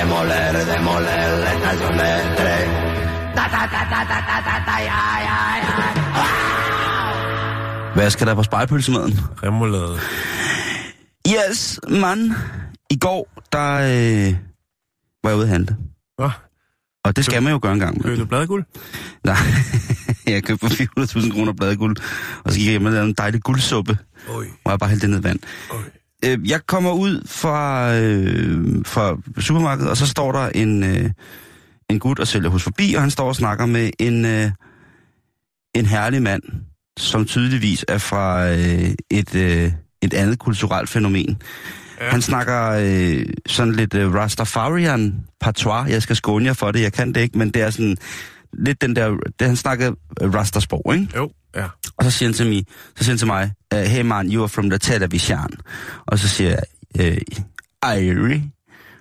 demoler, demoler, estas son letras. Ta ta ta ta ta ta ta ta ja ja ja. Hvad skal der på spejpølsemaden? Remoulade. Yes, mand. I går, der øh, var jeg ude at handle. Hvad? Og det skal Køb, man jo gøre en gang. Købte bladguld? Nej, jeg købte for 400.000 kroner bladguld, og så gik jeg hjem og lavede en dejlig guldsuppe, Oi. hvor jeg bare hældte det ned i vand. Oi. Øh, jeg kommer ud fra, øh, fra supermarkedet, og så står der en, øh, en gut og sælger hus forbi, og han står og snakker med en, øh, en herlig mand, som tydeligvis er fra øh, et, øh, et andet kulturelt fænomen. Ja. Han snakker øh, sådan lidt øh, Rastafarian patois. Jeg skal skåne jer for det, jeg kan det ikke, men det er sådan lidt den der... Det, han snakker øh, Rastasprog, ikke? Jo, ja. Og så siger han til mig, så siger han til mig uh, hey man, you are from the television. Og så siger jeg, Irie.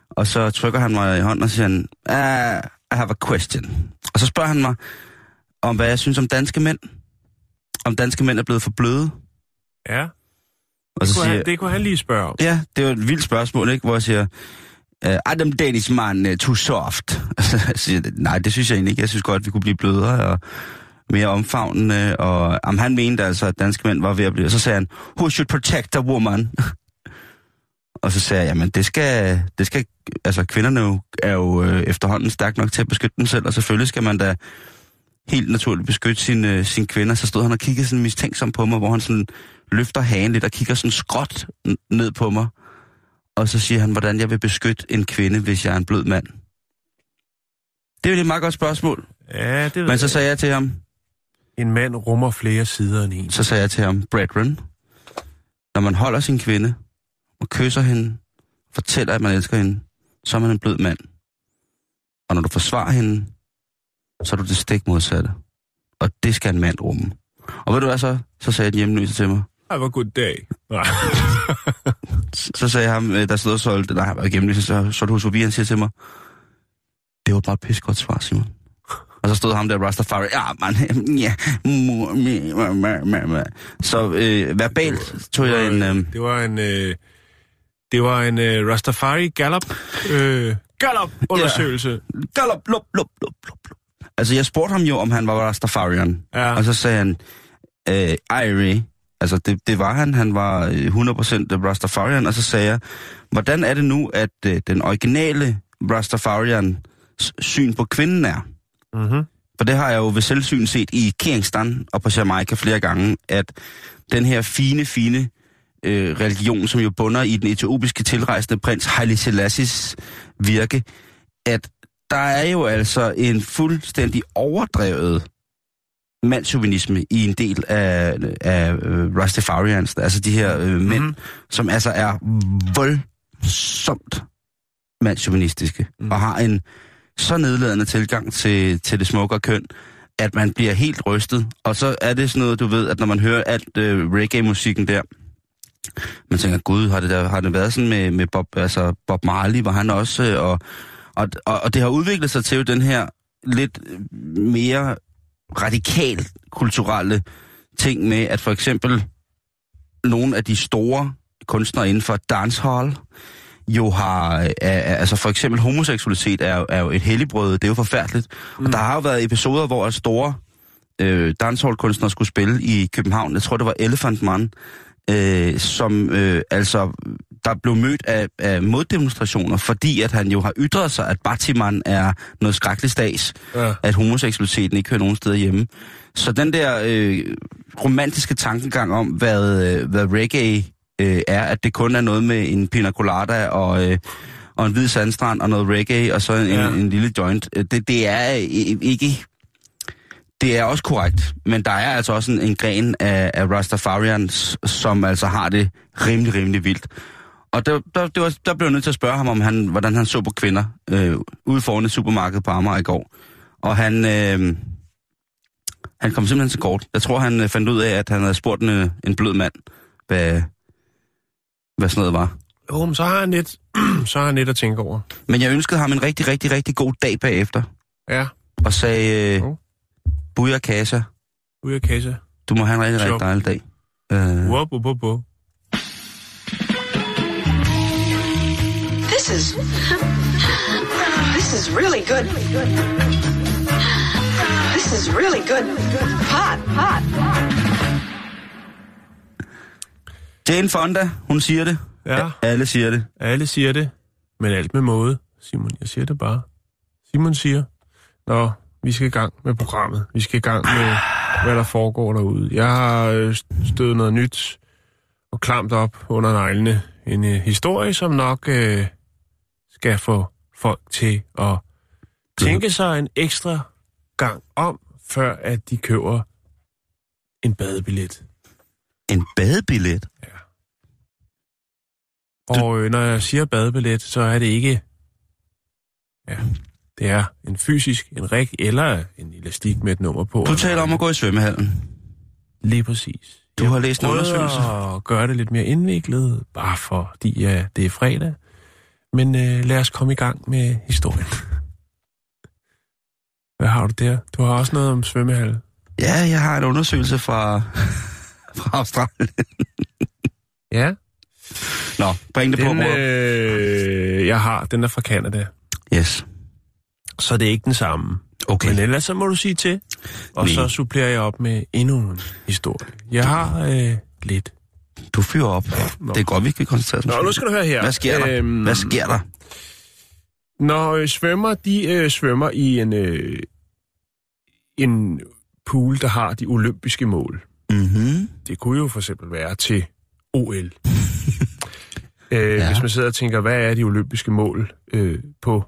Og så trykker han mig i hånden, og siger han, uh, I have a question. Og så spørger han mig, om hvad jeg synes om danske mænd. Om danske mænd er blevet for bløde. Ja, Og så kunne siger han, det kunne han lige spørge om. Ja, det var et vildt spørgsmål, ikke? Hvor jeg siger, Øh, uh, are them Danish man uh, øh, too soft? Siger nej, det synes jeg egentlig ikke. Jeg synes godt, vi kunne blive blødere og mere omfavnende. Og om han mente altså, at danske mænd var ved at blive... Så sagde han, who should protect a woman? og så sagde jeg, jamen det skal, det skal altså kvinderne jo, er jo øh, efterhånden stærkt nok til at beskytte dem selv, og selvfølgelig skal man da helt naturligt beskytte sine, øh, sine kvinder. Så stod han og kiggede sådan mistænksom på mig, hvor han sådan løfter hagen lidt og kigger sådan skråt ned på mig. Og så siger han, hvordan jeg vil beskytte en kvinde, hvis jeg er en blød mand. Det er jo et meget godt spørgsmål. Ja, det ved Men så sagde jeg til ham, En mand rummer flere sider end en. så sagde jeg til ham, brethren, når man holder sin kvinde og kysser hende, fortæller, at man elsker hende, så er man en blød mand. Og når du forsvarer hende, så er du det stik modsatte. Og det skal en mand rumme. Og ved du hvad så? Så sagde den hjemløse til mig. Hvor god dag. Nej. Så sagde ham, øh, der stod og solgte, nej, jeg var hjemløse, så så du hus forbi, han siger til mig, det var bare et pis godt svar, Simon. Og så stod ham der Rastafari, ja, man, ja, mor, mi, ma, ma, ma, ma. Så øh, verbalt tog jeg en... Øh, Det var en... Øh, det var en øh, Rastafari Gallup, øh, Gallup undersøgelse. Galop, lup, lup, lup, lup, lup. Altså, jeg spurgte ham jo, om han var Rastafarian. Ja. Og så sagde han, øh, Irie. Altså, det, det var han. Han var øh, 100% Rastafarian. Og så sagde jeg, hvordan er det nu, at øh, den originale Rastafarian syn på kvinden er? Mm-hmm. For det har jeg jo ved selvsyn set i Kingston og på Jamaica flere gange, at den her fine, fine øh, religion, som jo bunder i den etiopiske tilrejsende prins Haile Selassies virke, at der er jo altså en fuldstændig overdrevet mandsjuvenisme i en del af, af øh, Rastafarians, altså de her øh, mænd, mm. som altså er voldsomt mandsjuvenistiske, mm. og har en så nedladende tilgang til, til det smukke køn, at man bliver helt rystet. Og så er det sådan noget, du ved, at når man hører alt øh, reggae-musikken der, man tænker, gud, har det, der, har det været sådan med, med Bob, altså Bob Marley, var han også, øh, og, og, og, og det har udviklet sig til jo den her lidt mere radikal kulturelle ting med, at for eksempel nogle af de store kunstnere inden for dancehall, jo har, er, altså for eksempel homoseksualitet er, jo- er jo et helligbrød, det er jo forfærdeligt. Mm. Og der har jo været episoder, hvor store øh, dancehall-kunstnere skulle spille i København, jeg tror det var Elephant Man, øh, som øh, altså, der blev mødt af, af moddemonstrationer, fordi at han jo har ytret sig, at Batiman er noget skrækkeligt stads, Ja. at homoseksualiteten ikke hører nogen steder hjemme. Så den der øh, romantiske tankegang om, hvad, øh, hvad reggae øh, er, at det kun er noget med en pina colada og, øh, og en hvid sandstrand og noget reggae og så en, Ja. ja. en, en lille joint, øh, det, det er øh, ikke... Det er også korrekt, men der er altså også en, en gren af, af Rastafarians, som altså har det rimelig, rimelig vildt. Og der, der, det var, der blev jeg nødt til at spørge ham, om han, hvordan han så på kvinder øh, ude foran et supermarked på Amager i går. Og han, øh, han kom simpelthen til kort. Jeg tror, han øh, fandt ud af, at han havde spurgt en, øh, en blød mand, hvad, hvad sådan noget var. Jo, men så har han lidt, så har han lidt at tænke over. Men jeg ønskede ham en rigtig, rigtig, rigtig god dag bagefter. Ja, Og sagde, øh, Jo. Buja Kasa, af kasse. du må have en rigtig, rigtig dejlig dag. Øh, Wup, wup, wup, wup. This is. This is really good. This is really good. Hot, hot. Jane Fonda, hun siger det. Ja. Alle siger det. Alle siger det, men alt med måde. Simon, jeg siger det bare. Simon siger, Nå, vi skal i gang med programmet. Vi skal i gang med, hvad der foregår derude. Jeg har øh, stødet noget nyt og klamt op under neglene. En øh, historie, som nok øh, skal få folk til at tænke sig en ekstra gang om, før at de køber en badebillet. En badebillet? Og øh, når jeg siger badebillet, så er det ikke... Ja, det er en fysisk, en rig eller en elastik med et nummer på. Du taler om at gå i svømmehallen. Lige præcis. Du har læst en undersøgelse. at gøre det lidt mere indviklet, bare fordi ja, det er fredag. Men øh, lad os komme i gang med historien. Hvad har du der? Du har også noget om svømmehal. Ja, jeg har en undersøgelse fra, fra Australien. Ja. Nå, bring det på Den, bordet. øh, jeg har, den er fra Canada. Yes. Så det er ikke den samme. Okay. Men ellers så må du sige til. Og Nej. så supplerer jeg op med endnu en historie. Jeg har øh, lidt. Du fyrer op. Nå. Det er godt, vi kan koncentrere os. Nå, nu skal du høre her. Hvad sker der? Øhm, Hvad sker der? Når øh, svømmer, de øh, svømmer i en, øh, en pool, der har de olympiske mål. Mhm. Det kunne jo for eksempel være til OL. øh, Ja. Hvis man sidder og tænker, hvad er de olympiske mål øh, på?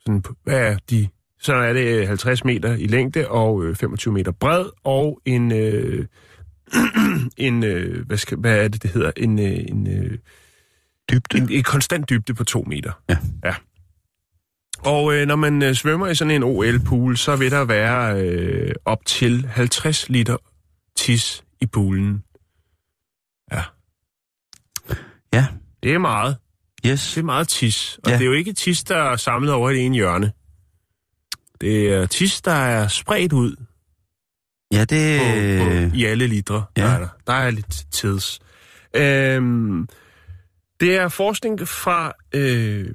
Sådan, hvad er de? Så er det øh, 50 meter i længde og øh, 25 meter bred og en, øh, en øh, hvad, skal, hvad er det, det hedder? En, øh, en, øh, Dybde? en, en konstant dybde på to meter. Ja. ja. Og øh, når man øh, svømmer i sådan en OL-pool, så vil der være øh, op til 50 liter tis i poolen. Ja. Ja. Det er meget. Yes. Det er meget tis. Og Ja. det er jo ikke tis, der er samlet over i det ene hjørne. Det er tis, der er spredt ud Ja, det... på, på, i alle litre. ja. Der, er der. der er lidt tids. Øhm, det er forskning fra øh,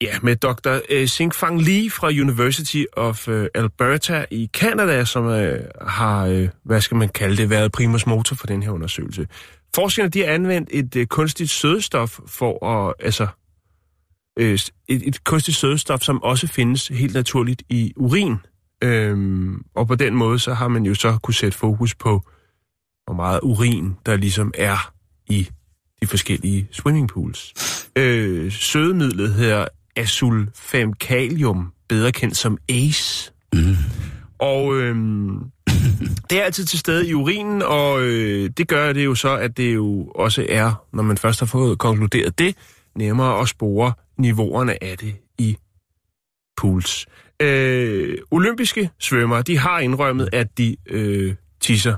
ja, med Dr. øh, Xingfang Li fra University of øh, Alberta i Canada, som øh, har, øh, hvad skal man kalde det, været primus motor for den her undersøgelse. Forskerne de har anvendt et øh, kunstigt sødestof for at, altså, øh, et, et kunstigt sødestof, som også findes helt naturligt i urin. Øhm, og på den måde, så har man jo så kunne sætte fokus på, hvor meget urin, der ligesom er i de forskellige swimmingpools. Øh, sødemidlet hedder asulfamkalium, bedre kendt som ACE. Mm. Og øhm, det er altid til stede i urinen, og øh, det gør det jo så, at det jo også er, når man først har fået konkluderet det, nemmere at spore niveauerne af det i pools. Øh, olympiske svømmere, de har indrømmet, at de øh, tisser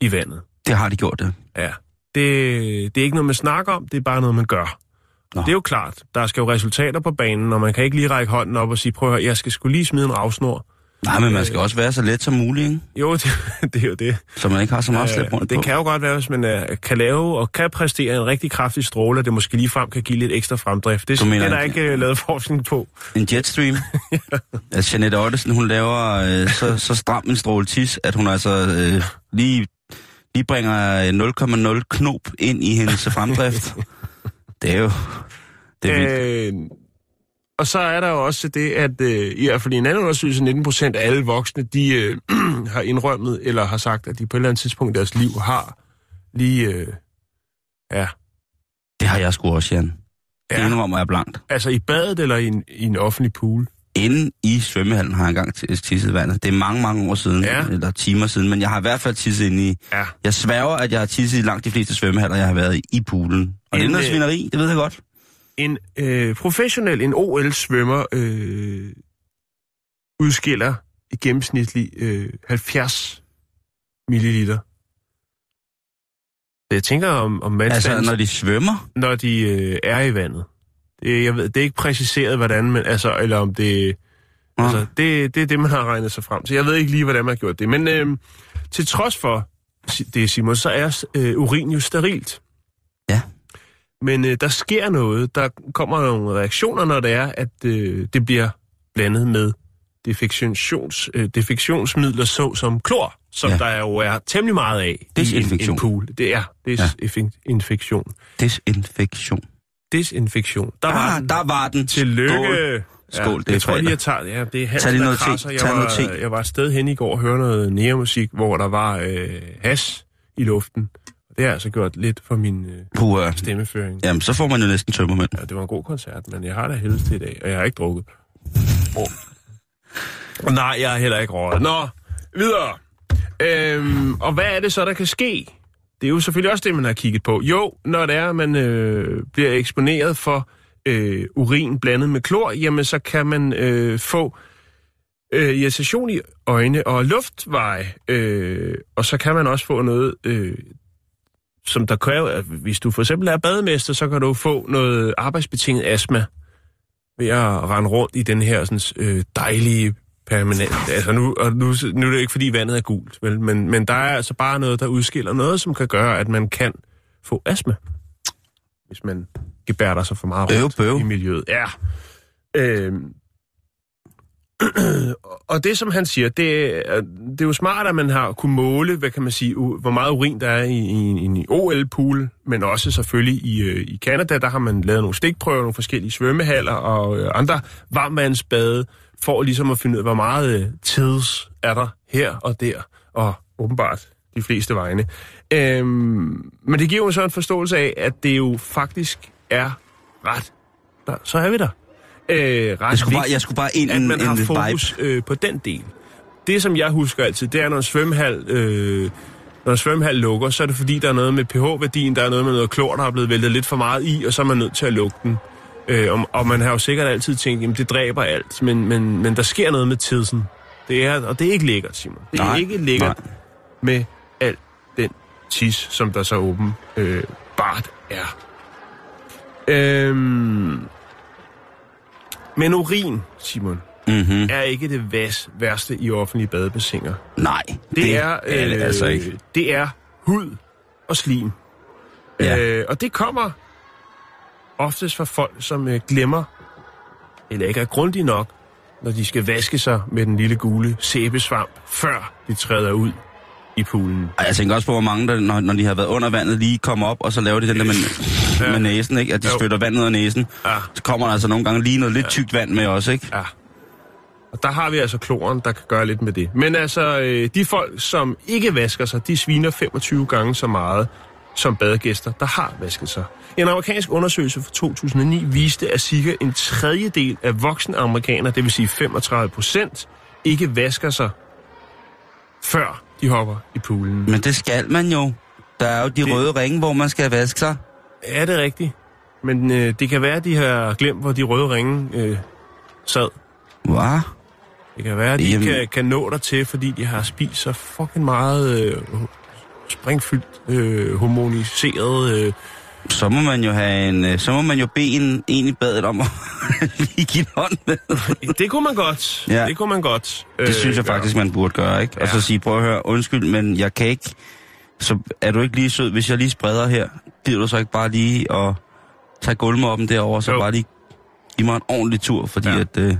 i vandet. Det har de gjort, det. Ja. Det, det er ikke noget, man snakker om, det er bare noget, man gør. Nå. Det er jo klart, der skal jo resultater på banen, og man kan ikke lige række hånden op og sige, prøv at høre, jeg skal skulle lige smide en ravsnor. Nej, men man skal også være så let som muligt, ikke? Jo, det, det er jo det. Så man ikke har så meget Øh, slæb rundt det på. kan jo godt være, hvis man uh, kan lave og kan præstere en rigtig kraftig stråle, det måske lige frem kan give lidt ekstra fremdrift. Det, Du det mener er der ikke- uh, lavet forskning på. En jetstream. altså, Jeanette Ottesen, hun laver øh, så, så stram en stråle tis, at hun altså øh, lige, lige bringer 0,0 knop ind i hendes fremdrift. Det er jo... Det er vildt. Øh, og så er der jo også det, at øh, i hvert fald i en anden undersøgelse, 19 procent af alle voksne, de øh, har indrømmet, eller har sagt, at de på et eller andet tidspunkt i deres liv har lige, øh, ja, Det har jeg sgu også, Jan. Det ja, indrømmer jeg blankt. altså i badet eller i en, i en offentlig pool. inde i svømmehallen har jeg engang tisset vandet. Det er mange, mange år siden, Ja. eller timer siden, men jeg har i hvert fald tisset inde i... Ja. Jeg sværger, at jeg har tisset i langt de fleste svømmehaller, jeg har været i, i poolen. Og det er noget svineri, det ved jeg godt. En øh, professionel, en OL-svømmer, øh, udskiller i gennemsnitlig øh, 70 milliliter. Så jeg tænker om, om Altså, vandstanden, når de svømmer, når de øh, er i vandet. Det, jeg ved, det er ikke præciseret, hvordan, men altså, eller om det... Nå. Altså, det, det er det, man har regnet sig frem til. Jeg ved ikke lige, hvordan man har gjort det. Men øh, til trods for det, Simon, så er øh, urin jo sterilt. Ja. Men øh, der sker noget. Der kommer nogle reaktioner, når det er, at øh, det bliver blandet med defektions, øh, defektionsmidler, så som klor, som Ja. ja. der jo er temmelig meget af i en, Desinfektion. en pool. Det er desinfektion. desinfektion. Desinfektion. Der var Ah, den. der var den. Tillykke. Skål, det er jeg tror lige, jeg tager... Ja, det er Hans, Tag lige noget te. Jeg, Tag var, noget te. jeg var et sted hen i går og hørte noget næremusik, hvor der var øh, has i luften. Det har altså gjort lidt for min øh, stemmeføring. Jamen, så får man jo næsten tømmermænd. Ja, det var en god koncert, men jeg har da helst i dag, og jeg har ikke drukket. Oh. Nej, jeg har heller ikke råd. Nå, videre. Øhm, og hvad er det så, der kan ske? Det er jo selvfølgelig også det, man har kigget på. Jo, når det er, at man øh, bliver eksponeret for øh, urin blandet med klor, jamen så kan man øh, få øh, irritation i øjne og luftveje. Øh, og så kan man også få noget, øh, som der kræver, at hvis du for eksempel er bademester, så kan du få noget arbejdsbetinget astma ved at rende rundt i den her sådan, øh, dejlige permanent. Altså nu, og nu, nu er det ikke, fordi vandet er gult, vel? Men, men der er altså bare noget, der udskiller noget, som kan gøre, at man kan få astma, hvis man gebærder sig for meget rundt Bøv, bøv. i miljøet. Ja. Øhm. og det, som han siger, det, er- det er jo smart, at man har kunne måle, hvad kan man sige, hvor meget urin der er i, i, i en OL-pool, men også selvfølgelig i, øh, i Canada, der har man lavet nogle stikprøver, nogle forskellige svømmehaller og øh, andre varmvandsbade, for ligesom at finde ud af, hvor meget øh, tids er der her og der, og åbenbart de fleste vegne. Øhm, men det giver jo så en forståelse af, at det jo faktisk er ret... Der, så er vi der. Øh, ret Jeg skulle bare, jeg skulle bare ind at en, man en har vibe. fokus øh, på den del. Det, som jeg husker altid, det er, når en svømmehal, øh, når en svømmehal lukker, så er det fordi, der er noget med pH-værdien, der er noget med noget klor, der er blevet væltet lidt for meget i, og så er man nødt til at lukke den. Øh, og, og man har jo sikkert altid tænkt, jamen det dræber alt, men, men, men der sker noget med tidsen. Det er, og det er ikke lækkert, Simon. Det er Nej, ikke lækkert nej. med al den tis, som der så åben øh, bart er. Øhm, men urin, Simon, Mm-hmm. er ikke det værste i offentlige badebassiner. Nej, Det, det er, øh, er det altså ikke. Det er hud og slim. Ja. Øh, og det kommer oftest fra folk, som øh, glemmer, eller ikke er grundige nok, når de skal vaske sig med den lille gule sæbesvamp, før de træder ud i poolen. Jeg tænker også på, hvor mange, der, når, når de har været under vandet, lige kommer op, og så laver de den der med, Ja. med næsen, ikke? At de Jo. spytter vand ud af næsen. Ja. Så kommer der altså nogle gange lige noget lidt tykt vand med også, ikke? Ja. Og der har vi altså kloren, der kan gøre lidt med det. Men altså, øh, de folk, som ikke vasker sig, de sviner 25 gange så meget som badegæster, der har vasket sig. En amerikansk undersøgelse fra 2009 viste, at cirka en tredjedel af voksne amerikanere, det vil sige 35 procent, ikke vasker sig, før de hopper i poolen. Men det skal man jo. Der er jo de Det- røde ringe, hvor man skal vaske sig. Er det rigtigt? Men øh, det kan være, at de har glemt, hvor de røde ringe øh, sad. Hvad? Det kan være, at de Jamen- kan, kan nå dig til, fordi de har spist så fucking meget øh, springfyldt, øh, hormoniseret... Øh, Så må man jo have en, øh, så må man jo bede en, en i badet om at lige give en hånd med. det kunne man godt. Ja. Det kunne man godt. Det synes jeg gøre. faktisk, man burde gøre, ikke? Og så Ja. sige, prøv at høre, undskyld, men jeg kan ikke... Så er du ikke lige sød, hvis jeg lige spreder her? Gider du så ikke bare lige at tage gulvmoppen derover, så Jo. bare lige give mig en ordentlig tur, fordi Ja. at... Øh,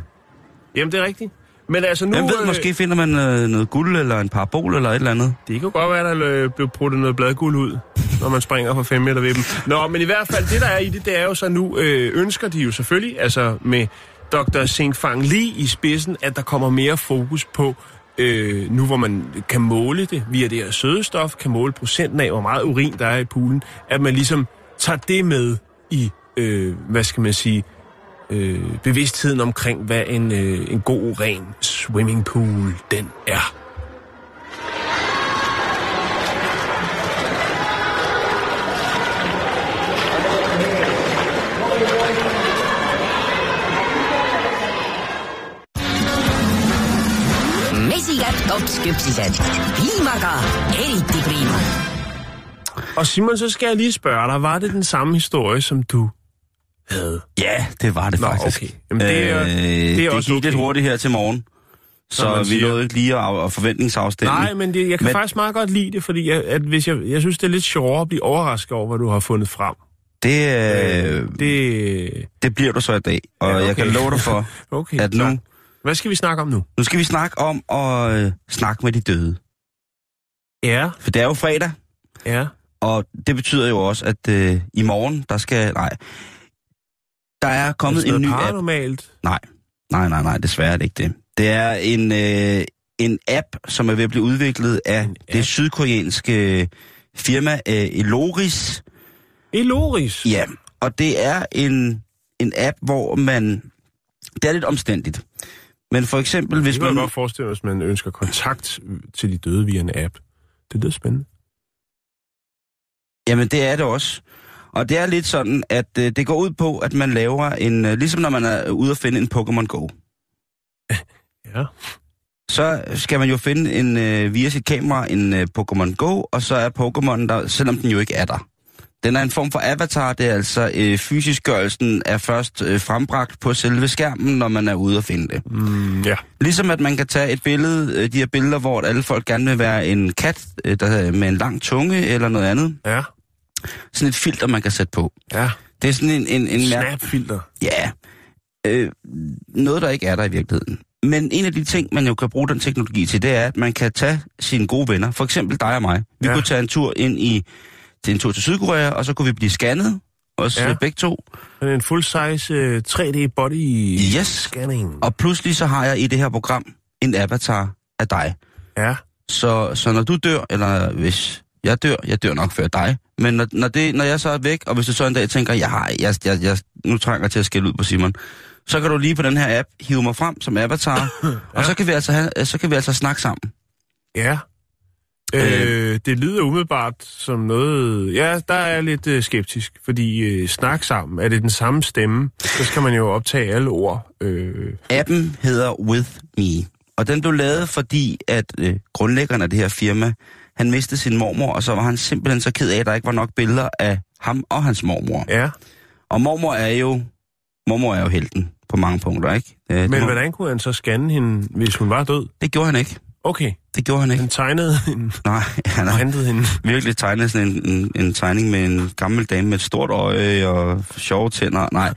Jamen, det er rigtigt. Men altså nu... hvem ved, øh, måske finder man øh, noget guld eller en parabol eller et eller andet. Det kan godt være, der øh, blev pruttet noget bladguld ud, når man springer fra 5 meter ved dem. Nå, men i hvert fald, det der er i det, det er jo så nu, øh, ønsker de jo selvfølgelig, altså med Dr. Sing Fang Li i spidsen, at der kommer mere fokus på, øh, nu hvor man kan måle det via det her sødestof, kan måle procenten af, hvor meget urin der er i poolen, at man ligesom tager det med i, øh, hvad skal man sige, øh, bevidstheden omkring, hvad en, øh, en god, ren swimmingpool den er. Mesikätt topsküpsised. piimaga eriti priima. Og Simon, så skal jeg lige spørge dig, var det den samme historie, som du havde? Ja, det var det Nå, faktisk. okay. Jamen, det er- øh, det er det også gik lidt okay. hurtigt her til morgen. Så vi nåede ikke lige at, at forventningsafstemme. Nej, men det, jeg kan Men- faktisk meget godt lide det, fordi jeg, at hvis jeg, jeg synes, det er lidt sjovere at blive overrasket over, hvad du har fundet frem. Det, øh, Det... det bliver du så i dag. Og Ja, okay. jeg kan love dig for, Okay, at nu, klar. Hvad skal vi snakke om nu? nu skal vi snakke om at øh, snakke med de døde. Ja, For det er jo fredag, ja. og det betyder jo også, at øh, i morgen, der skal... Nej, der er kommet Er en ny app. paranormalt? Nej, nej, nej, nej, desværre er det ikke det. Det er en, øh, en app, som er ved at blive udviklet af det sydkoreanske firma øh, Eloris. Eloris? Ja, og det er en, en app, hvor man... Det er lidt omstændigt. Men for eksempel, hvis Det kan man... godt forestille mig, hvis man ønsker kontakt til de døde via en app. Det lyder spændende. Jamen, det er det også. Og det er lidt sådan, at øh, det går ud på, at man laver en... Øh, ligesom når man er ude at finde en Pokémon Go. Ja. Så skal man jo finde en, øh, via sit kamera en øh, Pokémon Go, og så er Pokémon der, selvom den jo ikke er der. Den er en form for avatar, det er altså øh, fysiskgørelsen er først øh, frembragt på selve skærmen, når man er ude at finde det. Mm, ja. Ligesom at man kan tage et billede, øh, de her billeder, hvor alle folk gerne vil være en kat øh, der, med en lang tunge eller noget andet. Ja. Sådan et filter, man kan sætte på. Ja. Det er sådan en... en, en Snapfilter. Ja. Øh, noget, der ikke er der i virkeligheden. Men en af de ting, man jo kan bruge den teknologi til, det er, at man kan tage sine gode venner, for eksempel dig og mig. Vi ja. kunne tage en tur ind i til en tur til Sydkorea, og så kunne vi blive scannet, os Ja. ja. begge to. En full-size uh, 3D body Yes. scanning. Og pludselig så har jeg i det her program en avatar af dig. Ja. Så, så når du dør, eller hvis jeg dør, jeg dør nok før dig, men når, når, det, når jeg så er væk, og hvis du så en dag tænker, jeg har, jeg, jeg, jeg, nu trænger til at skælde ud på Simon, så kan du lige på den her app hive mig frem som avatar, ja. og så kan, vi altså have, så kan vi altså snakke sammen. Ja. Øh, det lyder umiddelbart som noget... Ja, der er jeg lidt øh, skeptisk, fordi øh, snak sammen, er det den samme stemme, så skal man jo optage alle ord. Øh, Appen hedder With Me, og den blev lavet, fordi at øh, grundlæggeren af det her firma, han mistede sin mormor, og så var han simpelthen så ked af, at der ikke var nok billeder af ham og hans mormor. ja, Og mormor er jo, mormor er jo helten på mange punkter, ikke? Øh, men hvordan kunne han så scanne hende, hvis hun var død? Det gjorde han ikke. Okay, Det gjorde han ikke. han tegnede hende Nej, han har hentede hende. virkelig tegnet sådan en, en, en tegning med en gammel dame med et stort øje og sjove tænder. Nej,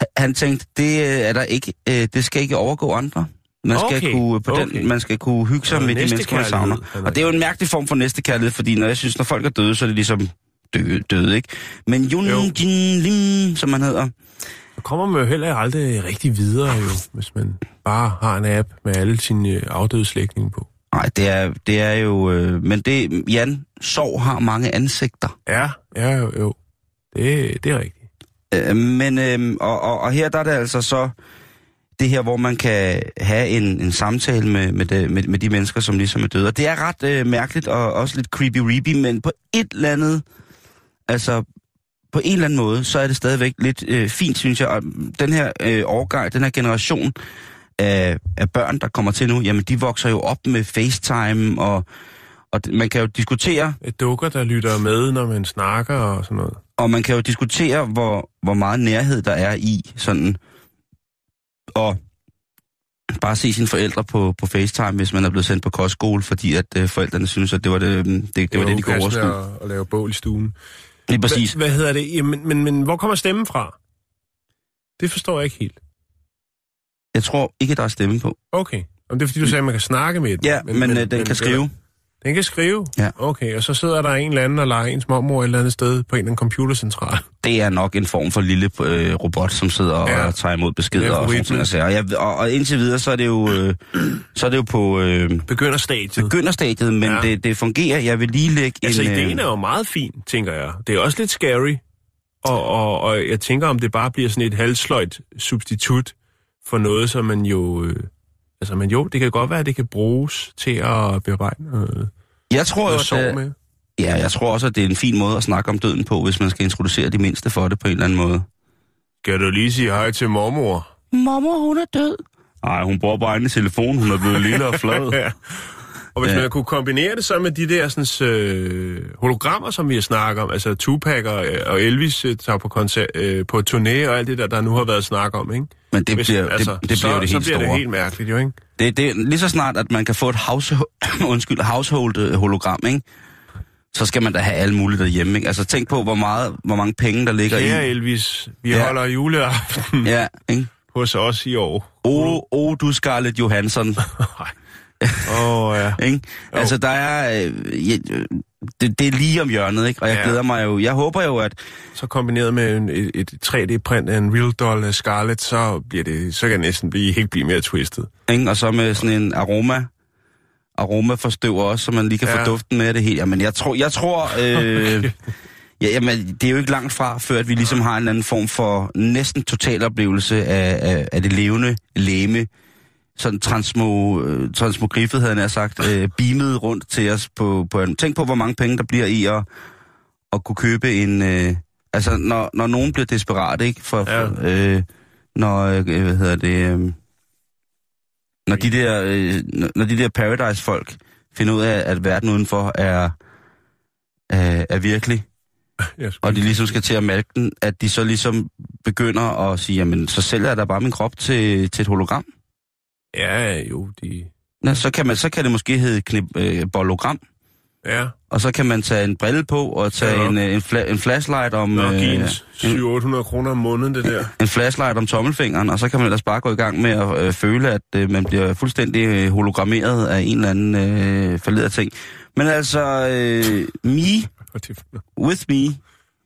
Ha- han tænkte, det øh, er der ikke, øh, det skal ikke overgå andre. Man skal, Okay, kunne, på den, okay. man skal kunne hygge sig Og med de mennesker, man savner. han er- Og det er jo en mærkelig form for næstekærlighed, fordi når jeg synes, når folk er døde, så er det ligesom døde, døde ikke? Men Jo. Jin Lim, som man hedder, Så kommer man jo heller aldrig rigtig videre, jo, hvis man bare har en app med alle sine øh, afdøde slægtninge på. nej, det er, det er jo, øh, men det, Jan, sorg har mange ansigter. Ja, ja, jo, jo. Det, det er rigtigt. Øh, men, øh, og, og, og her der er det altså så det her, hvor man kan have en, en samtale med, med, det, med, med de mennesker, som ligesom er døde. Og det er ret øh, mærkeligt og også lidt creepy-reepy, men på et eller andet, altså på en eller anden måde, så er det stadigvæk lidt øh, fint, synes jeg. Og den her øh, årgang, den her generation af, af børn, der kommer til nu, jamen de vokser jo op med FaceTime, og, og man kan jo diskutere, Et dukker, der lytter med, når man snakker og sådan noget. og man kan jo diskutere, hvor, hvor meget nærhed der er i sådan at bare se sine forældre på, på FaceTime, hvis man er blevet sendt på kostskole, fordi at øh, forældrene synes, at det var det, det, det, det, var det de kunne overskue. at, at lave bål i stuen. Lige præcis. Hvad, hvad hedder det? Jamen, men, men hvor kommer stemmen fra? Det forstår jeg ikke helt. Jeg tror ikke, der er stemme på. Okay. Om det er fordi, du sagde, at man kan snakke med den. Ja, men, men, men den kan skrive. Den kan skrive? Ja. Okay, og så sidder der en eller anden og leger ens mormor et eller andet sted på en eller anden computercentral. Det er nok en form for lille øh, robot, som sidder og, Ja. og tager imod beskeder og sådan noget. Og, jeg, og, og indtil videre, så er det jo, øh, så er det jo på øh, Begynder stadiet. begynderstadiet, men Ja. det, det fungerer. Jeg vil lige lægge Altså, en... ideen er jo meget fin, tænker jeg. Det er også lidt scary. Og, og, og jeg tænker, om det bare bliver sådan et halvsløjt substitut for noget, som man jo... Øh, altså, men jo, det kan godt være, at det kan bruges til at bearbejde noget, Jeg tror jo, noget at, sorg med. ja, jeg tror også, at det er en fin måde at snakke om døden på, hvis man skal introducere de mindste for det på en eller anden måde. Kan du lige sige hej til mormor? Mormor, hun er død. Nej, hun bruger bare en telefon. Hun er blevet lille og flad. Og hvis Ja. man kunne kombinere det så med de der sådan, øh, hologrammer, som vi har snakket om, altså Tupac og, og Elvis øh, tager på, koncert, øh, på turné og alt det der, der nu har været snak om, ikke? Men det Hvis- bliver, altså, det, det så, bliver jo det så helt bliver store. det helt mærkeligt, jo, ikke? Det, det, lige så snart, at man kan få et house, undskyld, household øh, hologram, ikke? så skal man da have alle mulige derhjemme. Ikke? Altså tænk på, hvor, meget, hvor mange penge, der ligger Kære i. Elvis, vi Ja. holder juleaften ja. Ikke? hos os i år. Oh, oh, du Scarlett Johansson. Åh, oh, ja. Ikke? Altså, der er... Øh, ja, øh, det, det er lige om hjørnet, ikke? Og jeg Ja. glæder mig jo... Jeg håber jo, at... Så kombineret med en, et, et 3D-print af en real doll af Scarlett, så, bliver det, så kan det næsten blive, helt blive mere twistet. Ikke? Og så med sådan en aroma aromaforstøver også, så man lige kan ja. Få duften med det hele. Jamen, jeg tror... Jeg tror øh, ja, jamen, det er jo ikke langt fra, før at vi ligesom har en anden form for næsten total oplevelse af, af, af det levende læme. Sådan transmo, øh, transmogriffet, havde jeg nær sagt, øh, beamet rundt til os på, på en... Tænk på, hvor mange penge der bliver i at, at kunne købe en... Øh, altså, når, når nogen bliver desperat, ikke? For, Ja. for, øh, når, øh, hvad hedder det... Øh, når de der, øh, når- de der Paradise-folk finder ud af, at verden udenfor er, er, er virkelig, og de ligesom skal til at malke den, at de så ligesom begynder at sige, jamen, så sælger jeg da bare min krop til, til et hologram. Ja, jo, de... Ja, så, kan man, så kan det måske hedde knip, øh, bollogram, Ja, og så kan man tage en brille på og tage Ja. en, øh, en, fla, en flashlight om... Nå, en, 700-800 kroner om måneden, det der. en flashlight om tommelfingeren, og så kan man ellers bare gå i gang med at øh, føle, at øh, man bliver fuldstændig øh, hologrammeret af en eller anden øh, forledet ting. Men altså, øh, Me? With Me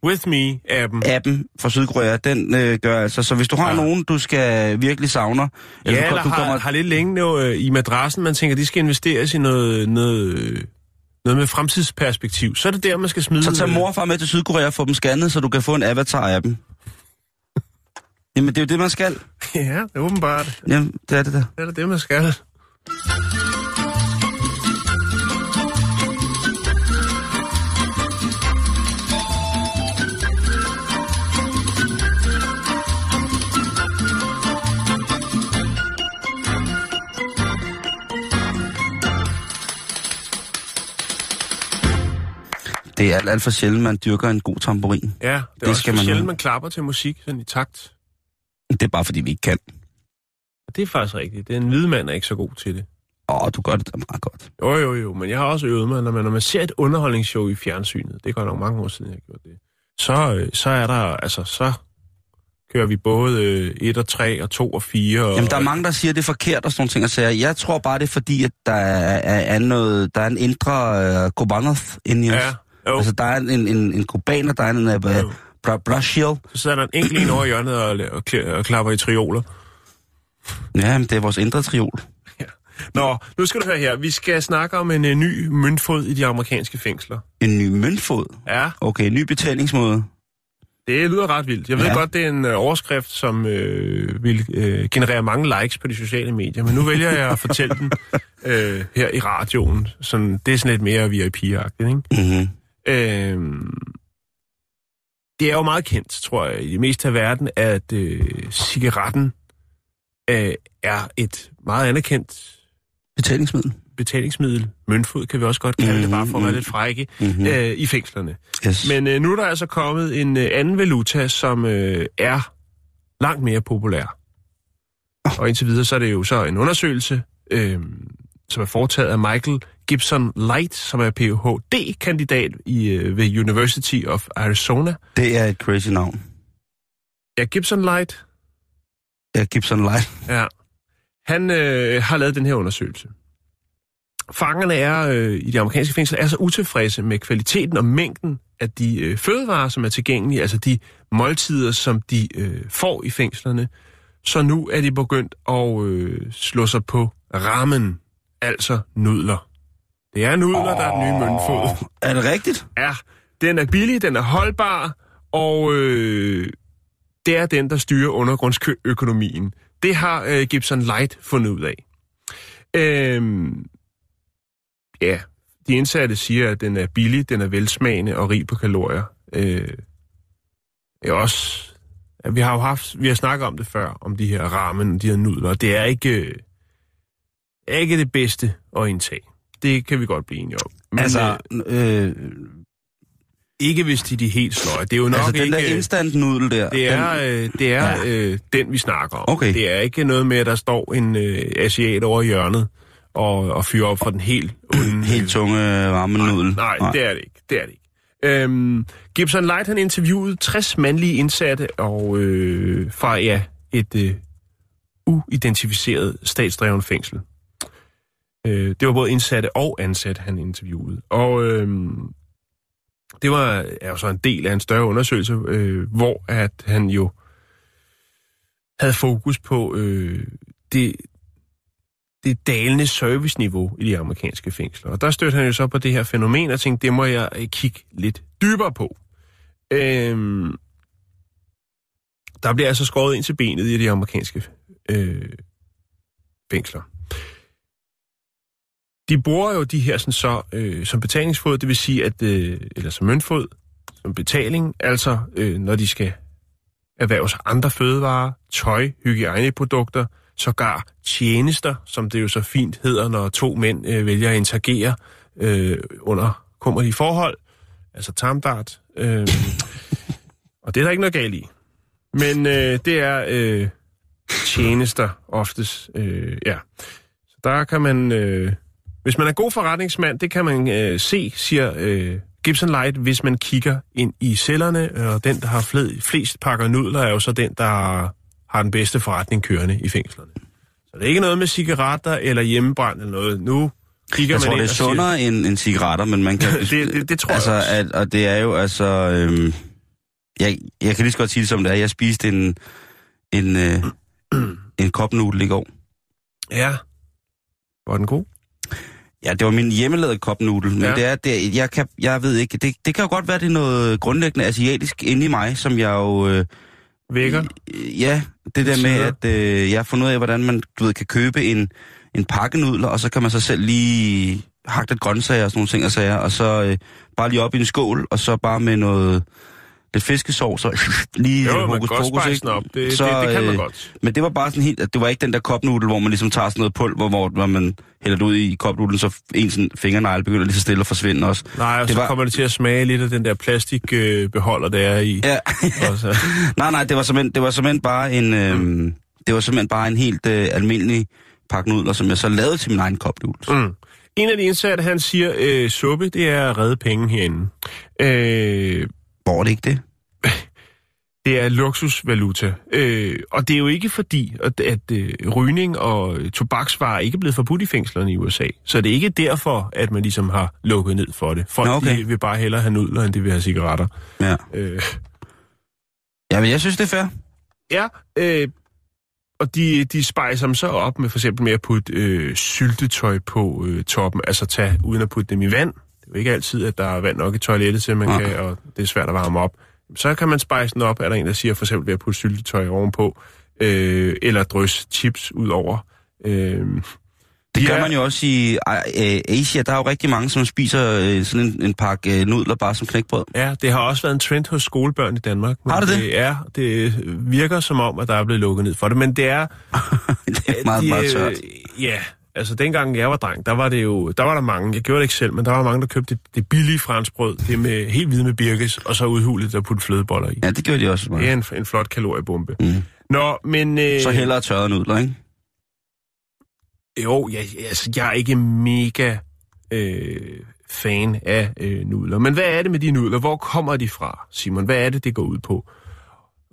With Me-appen. appen fra Sydkorea, den øh, gør altså, så hvis du har ja. Nogen, du skal virkelig savner, Ja, du, eller du har, har lidt længe nu, øh, i madrassen, man tænker, de skal investeres i noget, noget, noget med fremtidsperspektiv. Så er det der, man skal smide... så tag øh, mor og far med til Sydkorea og få dem scannet, så du kan få en avatar af dem. Jamen, det er jo det, man skal. Ja, åbenbart. Jamen, det er det der. Det er det, man skal. Det er alt, alt for sjældent, man dyrker en god tamburin. Ja, det er Det også skal skal man sjældent, man klapper til musik sådan i takt. Det er bare, fordi vi ikke kan. Det er faktisk rigtigt. Det er en hvide mand, er ikke så god til det. Åh, du gør det da meget godt. Jo, jo, jo, men jeg har også øvet mig, når man, når man ser et underholdningsshow i fjernsynet, det går nok mange år siden, jeg har gjort det, så, øh, så er der, altså, så kører vi både øh, 1 og 3 og 2 og 4. Og, Jamen, der er mange, der siger, at det er forkert og sådan nogle ting. Og siger, jeg tror bare, det er fordi, at der er, er, noget, der er en indre uh, Kubanov inde i os. Ja, jo. Altså, der er en, en, en kubaner, der er en uh, Jo. bra, Brasil. Så sidder der en enkelt en over i hjørnet og, og, og klapper i trioler. Ja, men det er vores indre triol. Nå, nu skal du høre her. Vi skal snakke om en uh, ny møntfod i de amerikanske fængsler. En ny møntfod. Ja, Okay, en ny betalingsmåde. det lyder ret vildt. Jeg ved Ja. ja. godt, det er en uh, overskrift, som øh, vil øh, generere mange likes på de sociale medier, men nu vælger jeg at fortælle den øh, her i radioen. Sådan, det er sådan lidt mere VIP-agtigt, ikke? Mm-hmm. Øhm, det er jo meget kendt, tror jeg, i det meste af verden, at øh, cigaretten øh, er et meget anerkendt Betalingsmiddel. betalingsmiddel. Møntfod kan vi også godt kalde mm, det, bare for at være lidt frække, Mm-hmm. øh, i fængslerne. Yes. Men øh, nu er der altså kommet en øh, anden valuta, som øh, er langt mere populær. Og indtil videre, så er det jo så en undersøgelse, øh, som er foretaget af Michael Gibson Light, som er Ph.D.-kandidat i, øh, ved University of Arizona. Det er et crazy navn. Ja, Gibson Light, Ja, Gibson Light. ja, han øh, har lavet den her undersøgelse. Fangerne er øh, i de amerikanske fængsler er så utilfredse med kvaliteten og mængden af de øh, fødevarer, som er tilgængelige, altså de måltider, som de øh, får i fængslerne. Så nu er de begyndt at øh, slå sig på ramen, altså nudler. Det er nudler, oh. der er den nye møntfod. Er det rigtigt? Ja, den er billig, den er holdbar, Og øh, det er den, der styrer undergrundsøkonomien. Det har øh, Gibson Light fundet ud af. Øhm, ja, de indsatte siger, at den er billig, den er velsmagende og rig på kalorier. Øh, er også, ja, vi har jo haft, vi har snakket om det før, om de her ramen, de her nudler, det er ikke, øh, er ikke det bedste at indtage. Det kan vi godt blive enige om. Men, Altså, øh, øh, ikke hvis de er de helt sløje. Det er jo nok altså den ikke... der instant nudel der. Det er, den, øh, det er Ja. øh, den, vi snakker om. Okay. Det er ikke noget med, at der står en øh, asiat over hjørnet og, og fyrer op for den helt onde... helt tunge varme nudel. Nej, nej, det er det ikke. Det er det ikke. Øhm, Gibson Light han interviewede 60 mandlige indsatte og øh, fra ja, et øh, uidentificeret statsdreven fængsel. Øh, det var både indsatte og ansatte, han interviewede. Og øh, det var er jo så en del af en større undersøgelse, øh, hvor at han jo havde fokus på øh, det, det dalende serviceniveau i de amerikanske fængsler. Og der stødte han jo så på det her fænomen, og tænkte, det må jeg øh, kigge lidt dybere på. Øhm, der bliver altså skåret ind til benet i de amerikanske øh, fængsler. De bruger jo de her sådan så, øh, som betalingsfod, det vil sige, at, øh, eller som møntfod, som betaling, altså øh, når de skal erhverve sig andre fødevarer, tøj, hygiejneprodukter, sågar tjenester, som det jo så fint hedder, når to mænd øh, vælger at interagere øh, under kummerlige forhold, altså tamdart. Øh, og det er der ikke noget galt i. Men øh, det er øh, tjenester oftest, øh, ja. Så der kan man, øh, hvis man er god forretningsmand, det kan man øh, se, siger øh, Gibson Light, hvis man kigger ind i cellerne, og den, der har fled, flest pakker nudler, er jo så den, der har den bedste forretning kørende i fængslerne. Så det er ikke noget med cigaretter eller hjemmebrand eller noget. Nu kigger Jeg man tror, det er og siger, sundere end, end cigaretter, men man kan... Det- det- det tror jeg altså, også. At, og det er jo altså... Øhm, jeg, jeg kan lige så godt sige det som det er. Jeg spiste en, en, øh, en kop nudel i går. ja, var den god? Ja, det var min hjemmelavede kop nudel, men Ja. det er, det, jeg, kan, jeg ved ikke, det, det kan jo godt være, det er noget grundlæggende asiatisk inde i mig, som jeg jo... Øh, Vækker? Ja, det der med, at øh, jeg har fundet ud af, hvordan man du ved, kan købe en, en pakke nudler, og så kan man så selv lige hakke lidt grøntsager og sådan nogle ting og sager, og så øh, bare lige op i en skål, og så bare med noget lidt fiskesovs og lige Jo, hokus pokus, ikke? op. Det, Så, det, det kan man øh, godt. Men det var bare sådan helt, det var ikke den der kopnudel, hvor man ligesom tager sådan noget pulver, hvor, hvor man hælder det ud i kopnudelen, så en sådan fingernegle begynder lige så stille at forsvinde også. Nej, og det så var- kommer det til at smage lidt af den der plastikbeholder, der er i. Ja, så, nej, nej, det var simpelthen, det var simpelthen bare en, øh, det var simpelthen bare en helt øh, almindelig pakke nudler, som jeg så lavede til min egen kopnudel. mm. En af de indsatte, han siger, øh, suppe, det er at redde penge herinde. Øh, Er det ikke det? det er luksusvaluta. Øh, og det er jo ikke fordi, at, at øh, rygning og tobaksvarer ikke er blevet forbudt i fængslerne i USA. Så det er ikke derfor, at man ligesom har lukket ned for det. Folk Nå, okay. de vil bare hellere have nudler, end de vil have cigaretter. Ja. Øh, Ja, men jeg synes, det er fair. Ja, øh, og de, de spejser dem så op med for eksempel med at putte øh, syltetøj på øh, toppen, altså tage uden at putte dem i vand. Det er jo ikke altid, at der er vand nok i toilettet til, man Nej. kan, og det er svært at varme op. Så kan man spejse den op, er der en, der siger for eksempel ved at putte syltetøj ovenpå, øh, eller drys chips ud over. Øh, Det de gør er- man jo også i øh, Asia. Der er jo rigtig mange, som spiser øh, sådan en, en pakke øh, nudler bare som knækbrød. Ja, det har også været en trend hos skolebørn i Danmark. men Har det det? Ja, det virker som om, at der er blevet lukket ned for det, men det er... det er meget, de, meget tørt. Ja, altså dengang jeg var dreng, der var det jo, der var der mange, jeg gjorde det ikke selv, men der var mange, der købte det, det billige franskbrød, det med helt hvide med birkes, og så udhulet der putte flødeboller i. Ja, det gjorde de også. Det Meget. er en, en flot kaloriebombe. Mm. Nå, men... Øh, Så hellere tørrede nudler, ikke? Jo, jeg, altså, jeg er ikke mega øh, fan af øh, nudler. Men hvad er det med de nudler? Hvor kommer de fra, Simon? Hvad er det, det går ud på?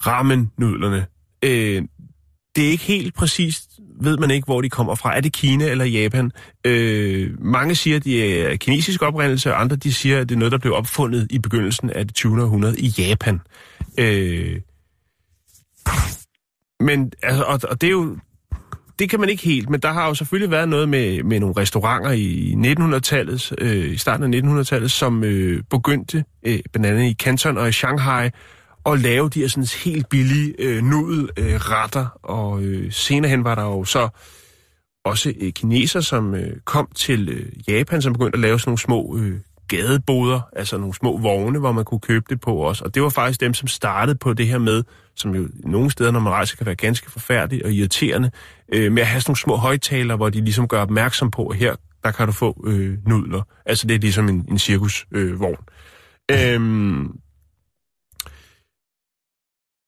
Ramen-nudlerne. Øh, det er ikke helt præcist, ved man ikke, hvor de kommer fra. Er det Kina eller Japan? Øh, mange siger, at de er kinesisk oprindelse, og andre de siger, at det er noget, der blev opfundet i begyndelsen af det 20. århundrede i Japan. Øh, men, altså, og, og det er jo det kan man ikke helt, men der har jo selvfølgelig været noget med, med nogle restauranter i 1900-tallet, øh, i starten af 1900-tallet, som øh, begyndte øh, blandt andet i Canton og i Shanghai, at lave de her sådan helt billige øh, nudelretter. Øh, retter. og øh, senere hen var der jo så også øh, kineser, som øh, kom til øh, Japan, som begyndte at lave sådan nogle små øh, gadeboder, altså nogle små vogne, hvor man kunne købe det på også. Og det var faktisk dem, som startede på det her med, som jo nogle steder, når man rejser, kan være ganske forfærdeligt og irriterende, øh, med at have sådan nogle små højtalere, hvor de ligesom gør opmærksom på, at her, der kan du få øh, nudler. Altså det er ligesom en, en cirkusvogn. Øh, øhm,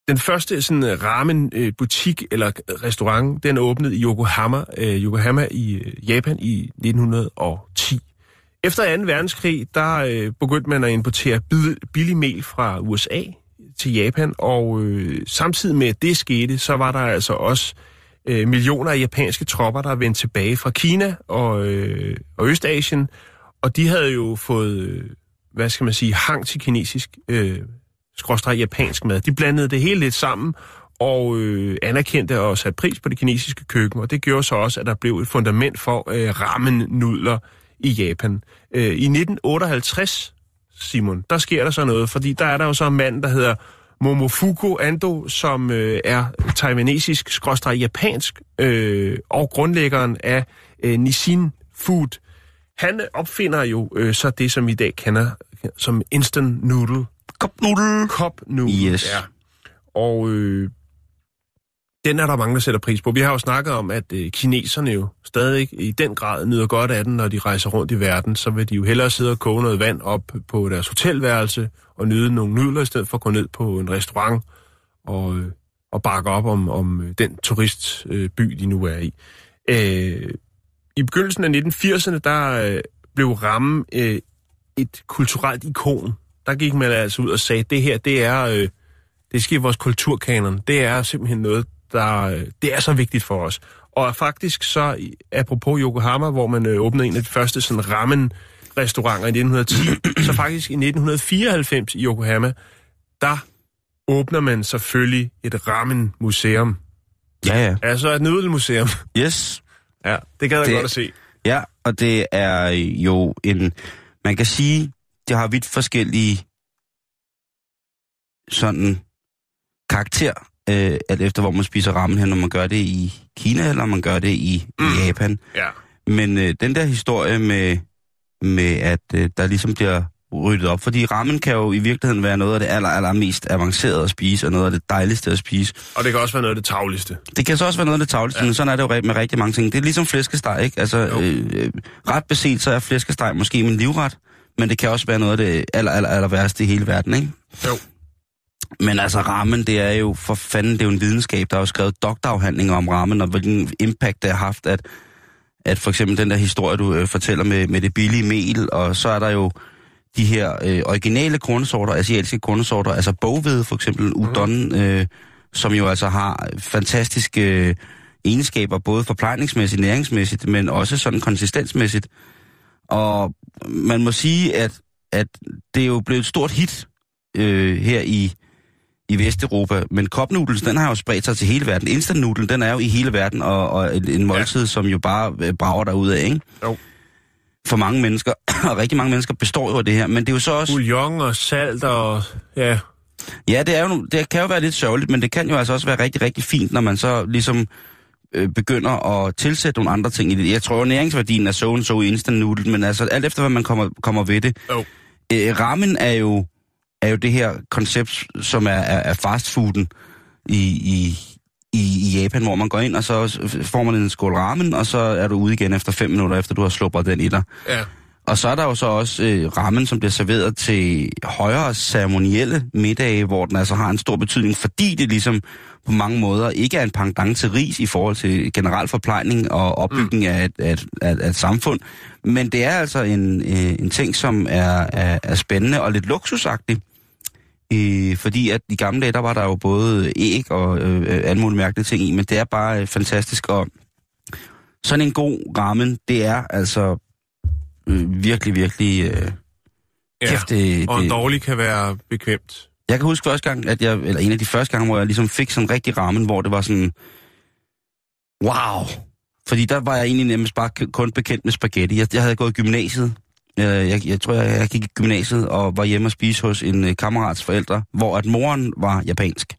den første sådan øh, ramen øh, butik eller øh, restaurant, den åbnede i Yokohama, øh, Yokohama i øh, Japan i 1910. Efter 2. verdenskrig, der øh, begyndte man at importere billig mel fra USA til Japan, og øh, samtidig med at det skete, så var der altså også øh, millioner af japanske tropper, der vendte tilbage fra Kina og, øh, og Østasien, og de havde jo fået, øh, hvad skal man sige, hang til kinesisk, øh, skråstrej japansk mad. De blandede det hele lidt sammen, og øh, anerkendte og satte pris på det kinesiske køkken, og det gjorde så også, at der blev et fundament for øh, ramen-nudler i Japan. Øh, I 1958, Simon, der sker der så noget, fordi der er der jo så en mand, der hedder Momofuku Ando, som øh, er taiwanesisk, skråstrej japansk, øh, og grundlæggeren af øh, Nissin Food. Han opfinder jo øh, så det, som vi i dag kender som instant noodle. Cup noodle, Yes. ja. Og øh, den er der mange, der sætter pris på. Vi har jo snakket om, at øh, kineserne jo stadig i den grad nyder godt af den, når de rejser rundt i verden. Så vil de jo hellere sidde og koge noget vand op på deres hotelværelse og nyde nogle nudler, i stedet for at gå ned på en restaurant og, øh, og bakke op om, om øh, den turistby, de nu er i. Øh, I begyndelsen af 1980'erne, der øh, blev ramme øh, et kulturelt ikon. Der gik man altså ud og sagde, det her, det er... Øh, det i vores kulturkanon. Det er simpelthen noget, der øh, det er så vigtigt for os. Og faktisk så, apropos Yokohama, hvor man øh, åbnede en af de første sådan ramen restauranter i 1910, så faktisk i 1994 i Yokohama, der åbner man selvfølgelig et ramen-museum. Ja, ja. Altså et nudelmuseum. Yes. Ja, det gad jeg Det- godt at se. Ja, og det er jo en... Man kan sige, det har vidt forskellige sådan karakter, øh, alt efter hvor man spiser rammen hen, når man gør det i Kina, eller man gør det i, mm. i Japan. Ja. Men øh, den der historie med, med at øh, der ligesom bliver ryddet op, fordi rammen kan jo i virkeligheden være noget af det aller, aller mest avancerede at spise, og noget af det dejligste at spise. Og det kan også være noget af det tavligste. Det kan så også være noget af det tavligste, ja. men sådan er det jo med rigtig mange ting. Det er ligesom flæskesteg, ikke? Altså, Jo. øh, øh, ret beset, så er flæskesteg måske min livret, men det kan også være noget af det aller, aller, aller værste i hele verden, ikke? Jo. Men altså, rammen, det er jo for fanden, det er jo en videnskab. Der er jo skrevet doktorafhandlinger om rammen, og hvilken impact det har haft, at, at for eksempel den der historie, du øh, fortæller med, med det billige mel, og så er der jo de her øh, originale kornsorter, asiatiske kornsorter, altså boghvede for eksempel, udon, øh, som jo altså har fantastiske øh, egenskaber, både forplejningsmæssigt, næringsmæssigt, men også sådan konsistensmæssigt. Og man må sige, at, at det er jo blevet et stort hit øh, her i, i Vesteuropa, men cup noodles, den har jo spredt sig til hele verden. Instant noodle, den er jo i hele verden, og, og en, en måltid, ja. som jo bare øh, brager derud af, ikke? Jo. For mange mennesker, og rigtig mange mennesker består jo af det her, men det er jo så også... Bouillon og salt og... Ja, Ja, det, er jo, det kan jo være lidt sørgeligt, men det kan jo altså også være rigtig, rigtig fint, når man så ligesom øh, begynder at tilsætte nogle andre ting i det. Jeg tror jo, næringsværdien er so and so i instant noodle, men altså alt efter, hvad man kommer, kommer ved det. Jo. Øh, ramen er jo, er jo det her koncept, som er, er, er fastfooden i, i, i, i Japan, hvor man går ind, og så får man en skål ramen, og så er du ude igen efter fem minutter, efter du har sluppet den i dig. ja. Og så er der jo så også øh, rammen, som bliver serveret til højere ceremonielle middage, hvor den altså har en stor betydning, fordi det ligesom på mange måder ikke er en pendant til ris i forhold til generel forplejning og opbygning mm. af, et, af, et, af, et- samfund. Men det er altså en, øh, en ting, som er, er, er spændende og lidt luksusagtig. Øh, fordi at i gamle dage, der var der jo både æg og øh, alle mulige mærkelige ting i, men det er bare øh, fantastisk. Og sådan en god ramen, det er altså øh, virkelig, virkelig... Øh, ja. kæft, det, Og det, dårlig kan være bekvemt. jeg kan huske første gang, at jeg, eller en af de første gange, hvor jeg ligesom fik sådan rigtig ramen, hvor det var sådan, wow. Fordi der var jeg egentlig nemmest bare kun bekendt med spaghetti. Jeg, jeg havde gået i gymnasiet, Øh, jeg, jeg tror, jeg, jeg gik i gymnasiet og var hjemme og spise hos en øh, kammerats forældre, hvor at moren var japansk.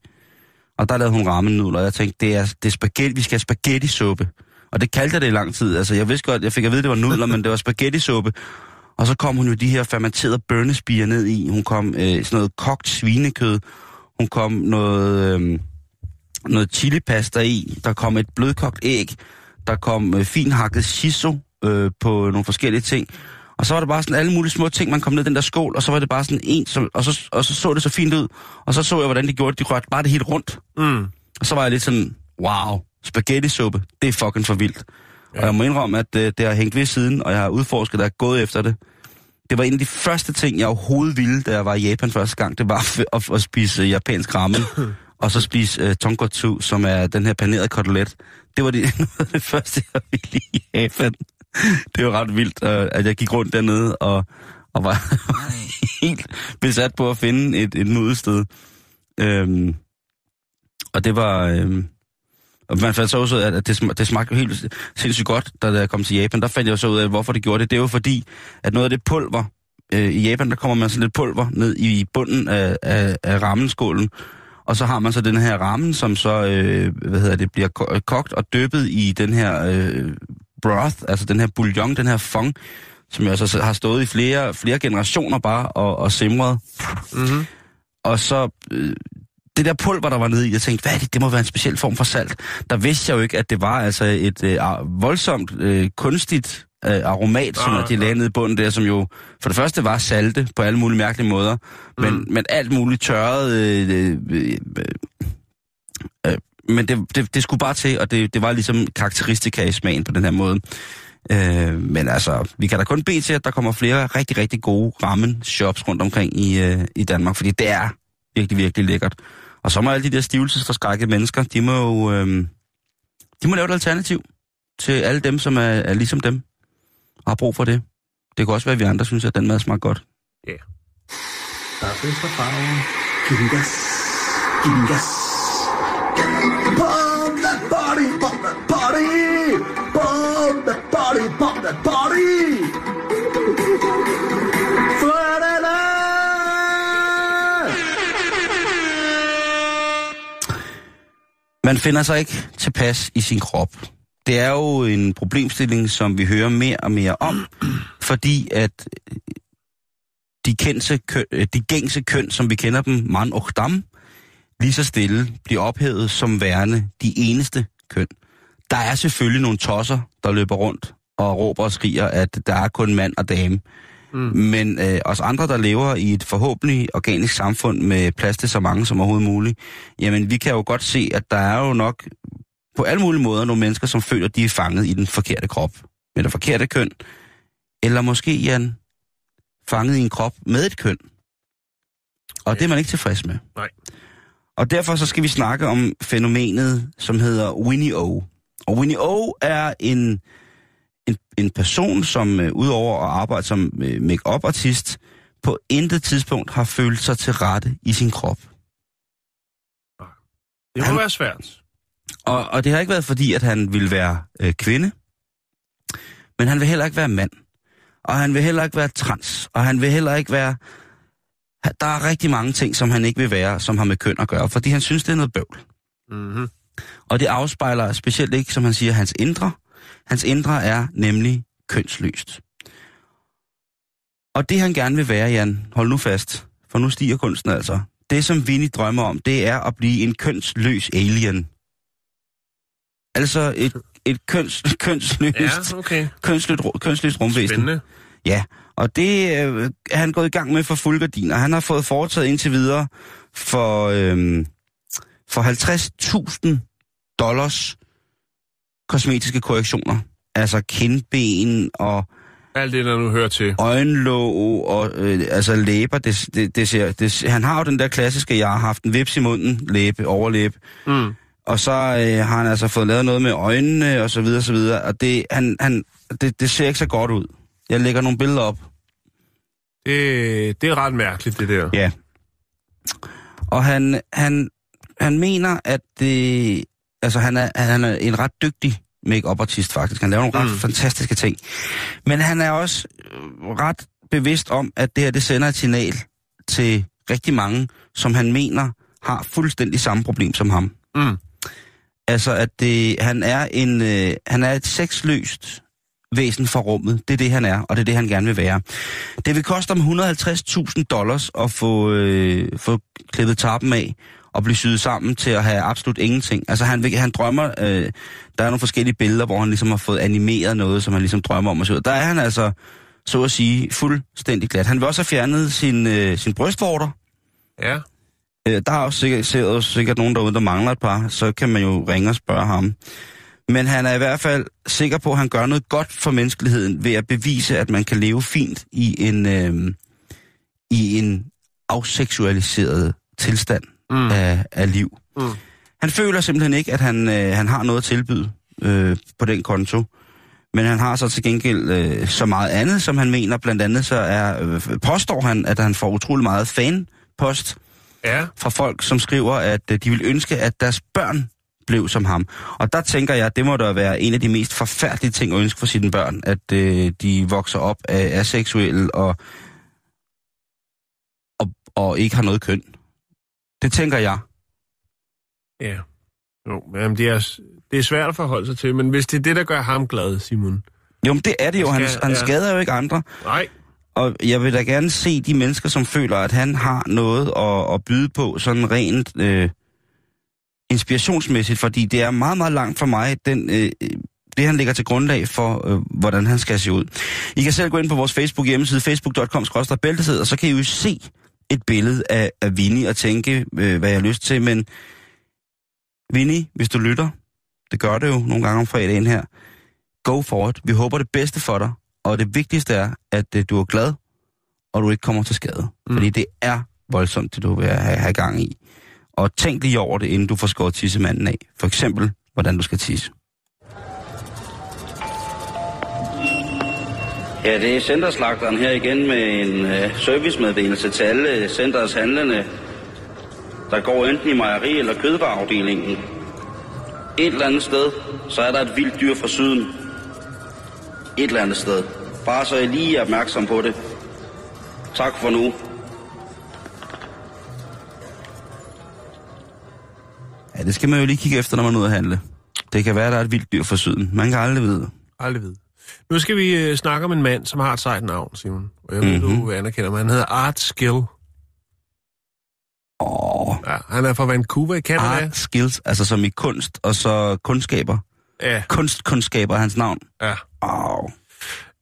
Og der lavede hun ramen og jeg tænkte, det er, det er spaghetti, vi skal have spaghetti-suppe. Og det kaldte jeg det i lang tid. Altså, jeg vidste godt, jeg fik at vide, det var nudler, men det var spaghetti-suppe. Og så kom hun jo de her fermenterede bønnespiger ned i. Hun kom øh, sådan noget kogt svinekød. Hun kom noget, øh, noget chilipasta i. Der kom et blødkogt æg. Der kom øh, finhakket shiso øh, på nogle forskellige ting. Og så var det bare sådan alle mulige små ting, man kom ned i den der skål, og så var det bare sådan en, som, og, så, og så så det så fint ud. Og så så jeg, hvordan de gjorde det. De rørte bare det helt rundt. Mm. Og så var jeg lidt sådan, wow, spaghetti-suppe, det er fucking for vildt. Ja. Og jeg må indrømme, at øh, det har hængt ved siden, og jeg har udforsket, der er gået efter det. Det var en af de første ting, jeg overhovedet ville, da jeg var i Japan første gang. Det var at, at, at spise uh, japansk ramen, og så spise uh, tonkotsu, som er den her panerede kotelet. Det var det, det første, jeg ville i Japan. Det var ret vildt, uh, at jeg gik rundt dernede og, og var helt besat på at finde et, et nudsted. Øhm, og det var... Øhm, og man fandt så også ud af, at det, sm- det smagte jo helt sindssygt godt, da jeg kom til Japan. Der fandt jeg jo så ud af, hvorfor det gjorde det. Det er jo fordi, at noget af det pulver, øh, i Japan, der kommer man sådan lidt pulver ned i bunden af, af, af rammenskålen. Og så har man så den her ramen, som så, øh, hvad hedder det, bliver ko- kogt og dyppet i den her øh, broth, altså den her bouillon, den her fong, som jeg så har stået i flere, flere generationer bare og, og simret. Mm-hmm. Og så øh, det der pulver, der var nede i, jeg tænkte, hvad er det? Det må være en speciel form for salt. Der vidste jeg jo ikke, at det var altså et øh, voldsomt øh, kunstigt øh, aromat, som Ah, de lagde nede i bunden der, som jo for det første var salte på alle mulige mærkelige måder, men, Mm. men alt muligt tørret. Øh, øh, øh, øh, men det, det, det skulle bare til, og det, det var ligesom karakteristika i smagen på den her måde. Øh, men altså, vi kan da kun bede til, at der kommer flere rigtig, rigtig gode ramen-shops rundt omkring i, øh, i Danmark, fordi det er virkelig, virkelig lækkert. Og så må alle de der stivelsesforskrækkede mennesker, de må jo øh, de må lave et alternativ til alle dem, som er, er ligesom dem og har brug for det. Det kan også være, at vi andre synes, at den mad smager godt. Der er bedst farve. Giv den gas. Giv den gas. Pump that body, pump that body. Pump that body, pump that body. Man finder sig ikke tilpas i sin krop. Det er jo en problemstilling, som vi hører mere og mere om, fordi at øh, de, kendse køn, øh, de gængse køn, som vi kender dem, man og dam, lige så stille bliver ophævet som værende de eneste køn. Der er selvfølgelig nogle tosser, der løber rundt og råber og skriger, at der er kun mand og dame. Mm. Men øh, os andre, der lever i et forhåbentlig organisk samfund med plads til så mange som overhovedet muligt, jamen vi kan jo godt se, at der er jo nok på alle mulige måder nogle mennesker, som føler, at de er fanget i den forkerte krop, med det forkerte køn. Eller måske, Jan, fanget i en krop med et køn. Og det er man ikke tilfreds med. Nej. Og derfor så skal vi snakke om fænomenet, som hedder Winnie O. Og Winnie O er en, en, en person, som uh, udover at arbejde som uh, make-up-artist, på intet tidspunkt har følt sig til rette i sin krop. Det må Han- være svært. Og, og det har ikke været fordi, at han vil være øh, kvinde, men han vil heller ikke være mand. Og han vil heller ikke være trans. Og han vil heller ikke være... Der er rigtig mange ting, som han ikke vil være, som har med køn at gøre, fordi han synes, det er noget bøvl. Mm-hmm. Og det afspejler specielt ikke, som han siger, hans indre. Hans indre er nemlig kønsløst. Og det han gerne vil være, Jan, hold nu fast, for nu stiger kunsten altså. Det, som Vinnie drømmer om, det er at blive en kønsløs alien. Altså et, et køns, kønsløst, Ja, okay. kønsløst, kønsløst rumvæsen. Spændende. Ja, og det øh, er han gået i gang med for fuld gardin, og han har fået foretaget indtil videre for, øh, for 50.000 dollars kosmetiske korrektioner. Altså kindben og Alt det, der nu hører til. øjenlåg og øh, altså læber. Det, det, det ser, det, han har jo den der klassiske, jeg har haft en vips i munden, læbe, overlæbe. Mm. Og så øh, har han altså fået lavet noget med øjnene og så videre, så videre. Og det, han, han, det, det ser ikke så godt ud. Jeg lægger nogle billeder op. Det, det er ret mærkeligt, det der. Ja. Og han, han, han mener, at det, altså han er, han er en ret dygtig make artist faktisk. Han laver nogle ret Mm. fantastiske ting. Men han er også øh, ret bevidst om, at det her det sender et signal til rigtig mange, som han mener har fuldstændig samme problem som ham. Mm. Altså, at det, han, er en, øh, han er et sexløst væsen for rummet. Det er det, han er, og det er det, han gerne vil være. Det vil koste ham 150.000 dollars at få, øh, få klippet tarpen af og blive syet sammen til at have absolut ingenting. Altså, han, han drømmer... Øh, der er nogle forskellige billeder, hvor han ligesom har fået animeret noget, som han ligesom drømmer om at se ud. Der er han altså, så at sige, fuldstændig glat. Han vil også have fjernet sin, øh, sin brystvorter. Ja. Øh, der er også sikkert, sikkert, sikkert nogen derude, der mangler et par, så kan man jo ringe og spørge ham. Men han er i hvert fald sikker på, at han gør noget godt for menneskeligheden ved at bevise, at man kan leve fint i en, øh, i en afseksualiseret tilstand Mm. af, af liv. Mm. Han føler simpelthen ikke, at han, øh, han har noget at tilbyde øh, på den konto. Men han har så til gengæld øh, så meget andet, som han mener. Blandt andet så er, øh, påstår han, at han får utrolig meget fanpost Ja. fra folk, som skriver, at øh, de vil ønske, at deres børn blev som ham. Og der tænker jeg, at det må da være en af de mest forfærdelige ting at ønske for sine børn, at øh, de vokser op af aseksuelle og, og, og ikke har noget køn. Det tænker jeg. Ja. Jo, jamen det er, det er svært at forholde sig til, men hvis det er det, der gør ham glad, Simon. Jo, men det er det jo. Han, Skal- han ja. skader jo ikke andre. Nej. Og jeg vil da gerne se de mennesker, som føler, at han har noget at, at byde på, sådan rent øh, inspirationsmæssigt, fordi det er meget, meget langt for mig, den, øh, det han lægger til grundlag for, øh, hvordan han skal se ud. I kan selv gå ind på vores Facebook hjemmeside, facebook.com bæltesæd, og så kan I jo se et billede af, af Vinnie og tænke, øh, hvad jeg har lyst til, men Vinnie, hvis du lytter, det gør det jo nogle gange om fredagen her, go for it. Vi håber det bedste for dig, og det vigtigste er, at øh, du er glad, og du ikke kommer til skade. Mm. Fordi det er voldsomt, det du vil have, have gang i. Og tænk lige over det, inden du får skåret tissemanden af. For eksempel, hvordan du skal tisse. Ja, det er centerslagteren her igen med en øh, servicemeddelelse til alle øh, centers handlende, der går enten i mejeri- eller kødvareafdelingen. Et eller andet sted, så er der et vildt dyr fra syden. Et eller andet sted. Bare så I lige er opmærksom på det. Tak for nu. Ja, det skal man jo lige kigge efter, når man er ude at handle. Det kan være, der er et vildt dyr fra syden. Man kan aldrig vide. Aldrig vide. Nu skal vi øh, snakke om en mand, som har et sejt navn, Simon. Og jeg ved, Mhm. du anerkender mig. Han hedder Art Skill. Åh, Ja, han er fra Vancouver i Canada. art skills, altså som i kunst, og så kundskaber. Ja, Kunstkundskaber er hans navn. ja. Åh,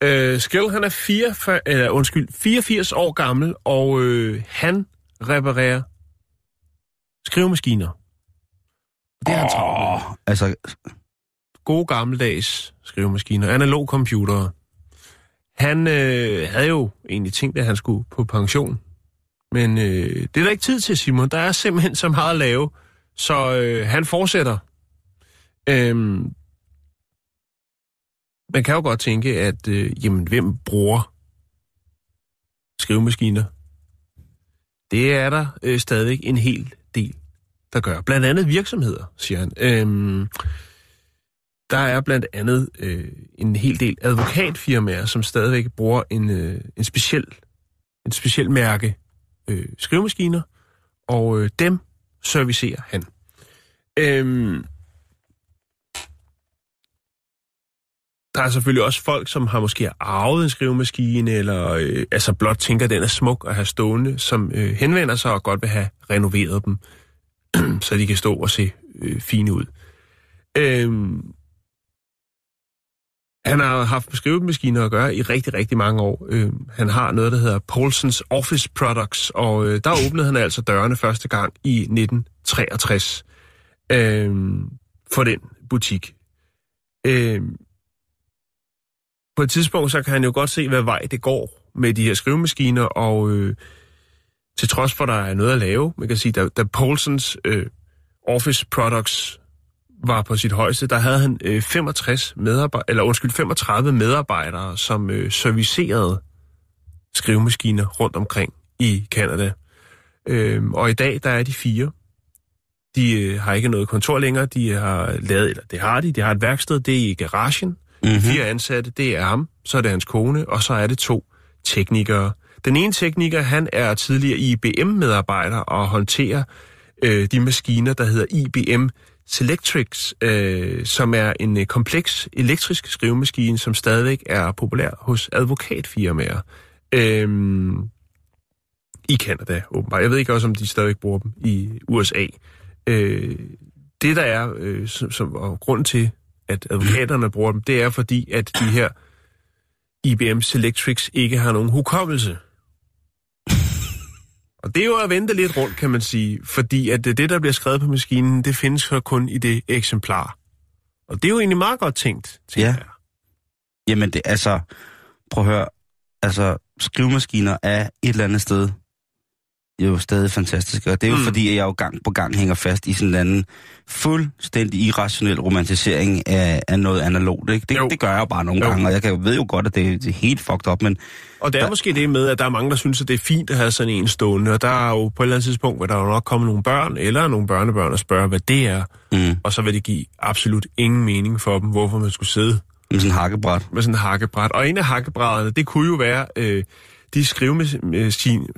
Øh, Skill, han er 44, eller, undskyld, 84 år gammel, og øh, han reparerer skrivemaskiner. Det er hans travlt med. Åh, altså, Gode gammeldags skrivemaskiner, analog computere. Han øh, havde jo egentlig tænkt, at han skulle på pension. Men øh, det er der ikke tid til, Simon. Der er simpelthen så meget at lave, så øh, han fortsætter. Øhm, man kan jo godt tænke, at øh, jamen, hvem bruger skrivemaskiner? Det er der øh, stadig en hel del, der gør. Blandt andet virksomheder, siger han. Øhm, der er blandt andet øh, en hel del advokatfirmaer, som stadigvæk bruger en, øh, en speciel en speciel mærke øh, skrivemaskiner, og øh, dem servicerer han. Øhm, der er selvfølgelig også folk, som har måske arvet en skrivemaskine, eller øh, altså blot tænker, at den er smuk at have stående, som øh, henvender sig og godt vil have renoveret dem, så de kan stå og se øh, fine ud. Øhm, han har haft med skrivemaskiner at gøre i rigtig, rigtig mange år. Øh, han har noget, der hedder Paulsons Office Products, og øh, der åbnede han altså dørene første gang i 1963 øh, for den butik. Øh, på et tidspunkt, så kan han jo godt se, hvad vej det går med de her skrivemaskiner, og øh, til trods for, at der er noget at lave, man kan sige, da, da Paulsons øh, Office Products var på sit højeste, der havde han øh, 65 medarbejdere, eller undskyld, 35 medarbejdere, som øh, servicerede skrivemaskiner rundt omkring i Kanada. Øh, og i dag, der er de fire. De øh, har ikke noget kontor længere. De har lavet, eller det har de, de har et værksted, det er i garagen. Mhm. Mm-hmm. Fire ansatte, det er ham, så er det hans kone, og så er det to teknikere. Den ene tekniker, han er tidligere IBM-medarbejder og håndterer øh, de maskiner, der hedder IBM Selectrix, øh, som er en øh, kompleks elektrisk skrivemaskine, som stadigvæk er populær hos advokatfirmaer. Øh, I Canada, åbenbart. Jeg ved ikke også, om de stadigvæk bruger dem i USA. Øh, det, der er, øh, som, som, og grund til, at advokaterne bruger dem, det er fordi, at de her IBM Selectrix ikke har nogen hukommelse. Og det er jo at vente lidt rundt, kan man sige, fordi at det, der bliver skrevet på maskinen, det findes så kun i det eksemplar. Og det er jo egentlig meget godt tænkt, tænker Ja. jeg. Jamen det, altså, prøv at høre, altså skrivemaskiner er et eller andet sted jo stadig fantastiske, og det er jo Mm. fordi, at jeg jo gang på gang hænger fast i sådan en anden fuldstændig irrationel romantisering af, af noget analogt, ikke? Det, Jo. det gør jeg jo bare nogle Jo. gange, og jeg kan jo, ved jo godt, at det, det er helt fucked up, men Og det er måske det med, at der er mange, der synes, at det er fint at have sådan en stående, og der er jo på et eller andet tidspunkt, hvor der jo nok kommer nogle børn eller nogle børnebørn og spørge, hvad det er, mm, og så vil det give absolut ingen mening for dem, hvorfor man skulle sidde med sådan en hakkebræt. med sådan en hakkebræt. Og en af hakkebrædderne, det kunne jo være øh, de skrivemas-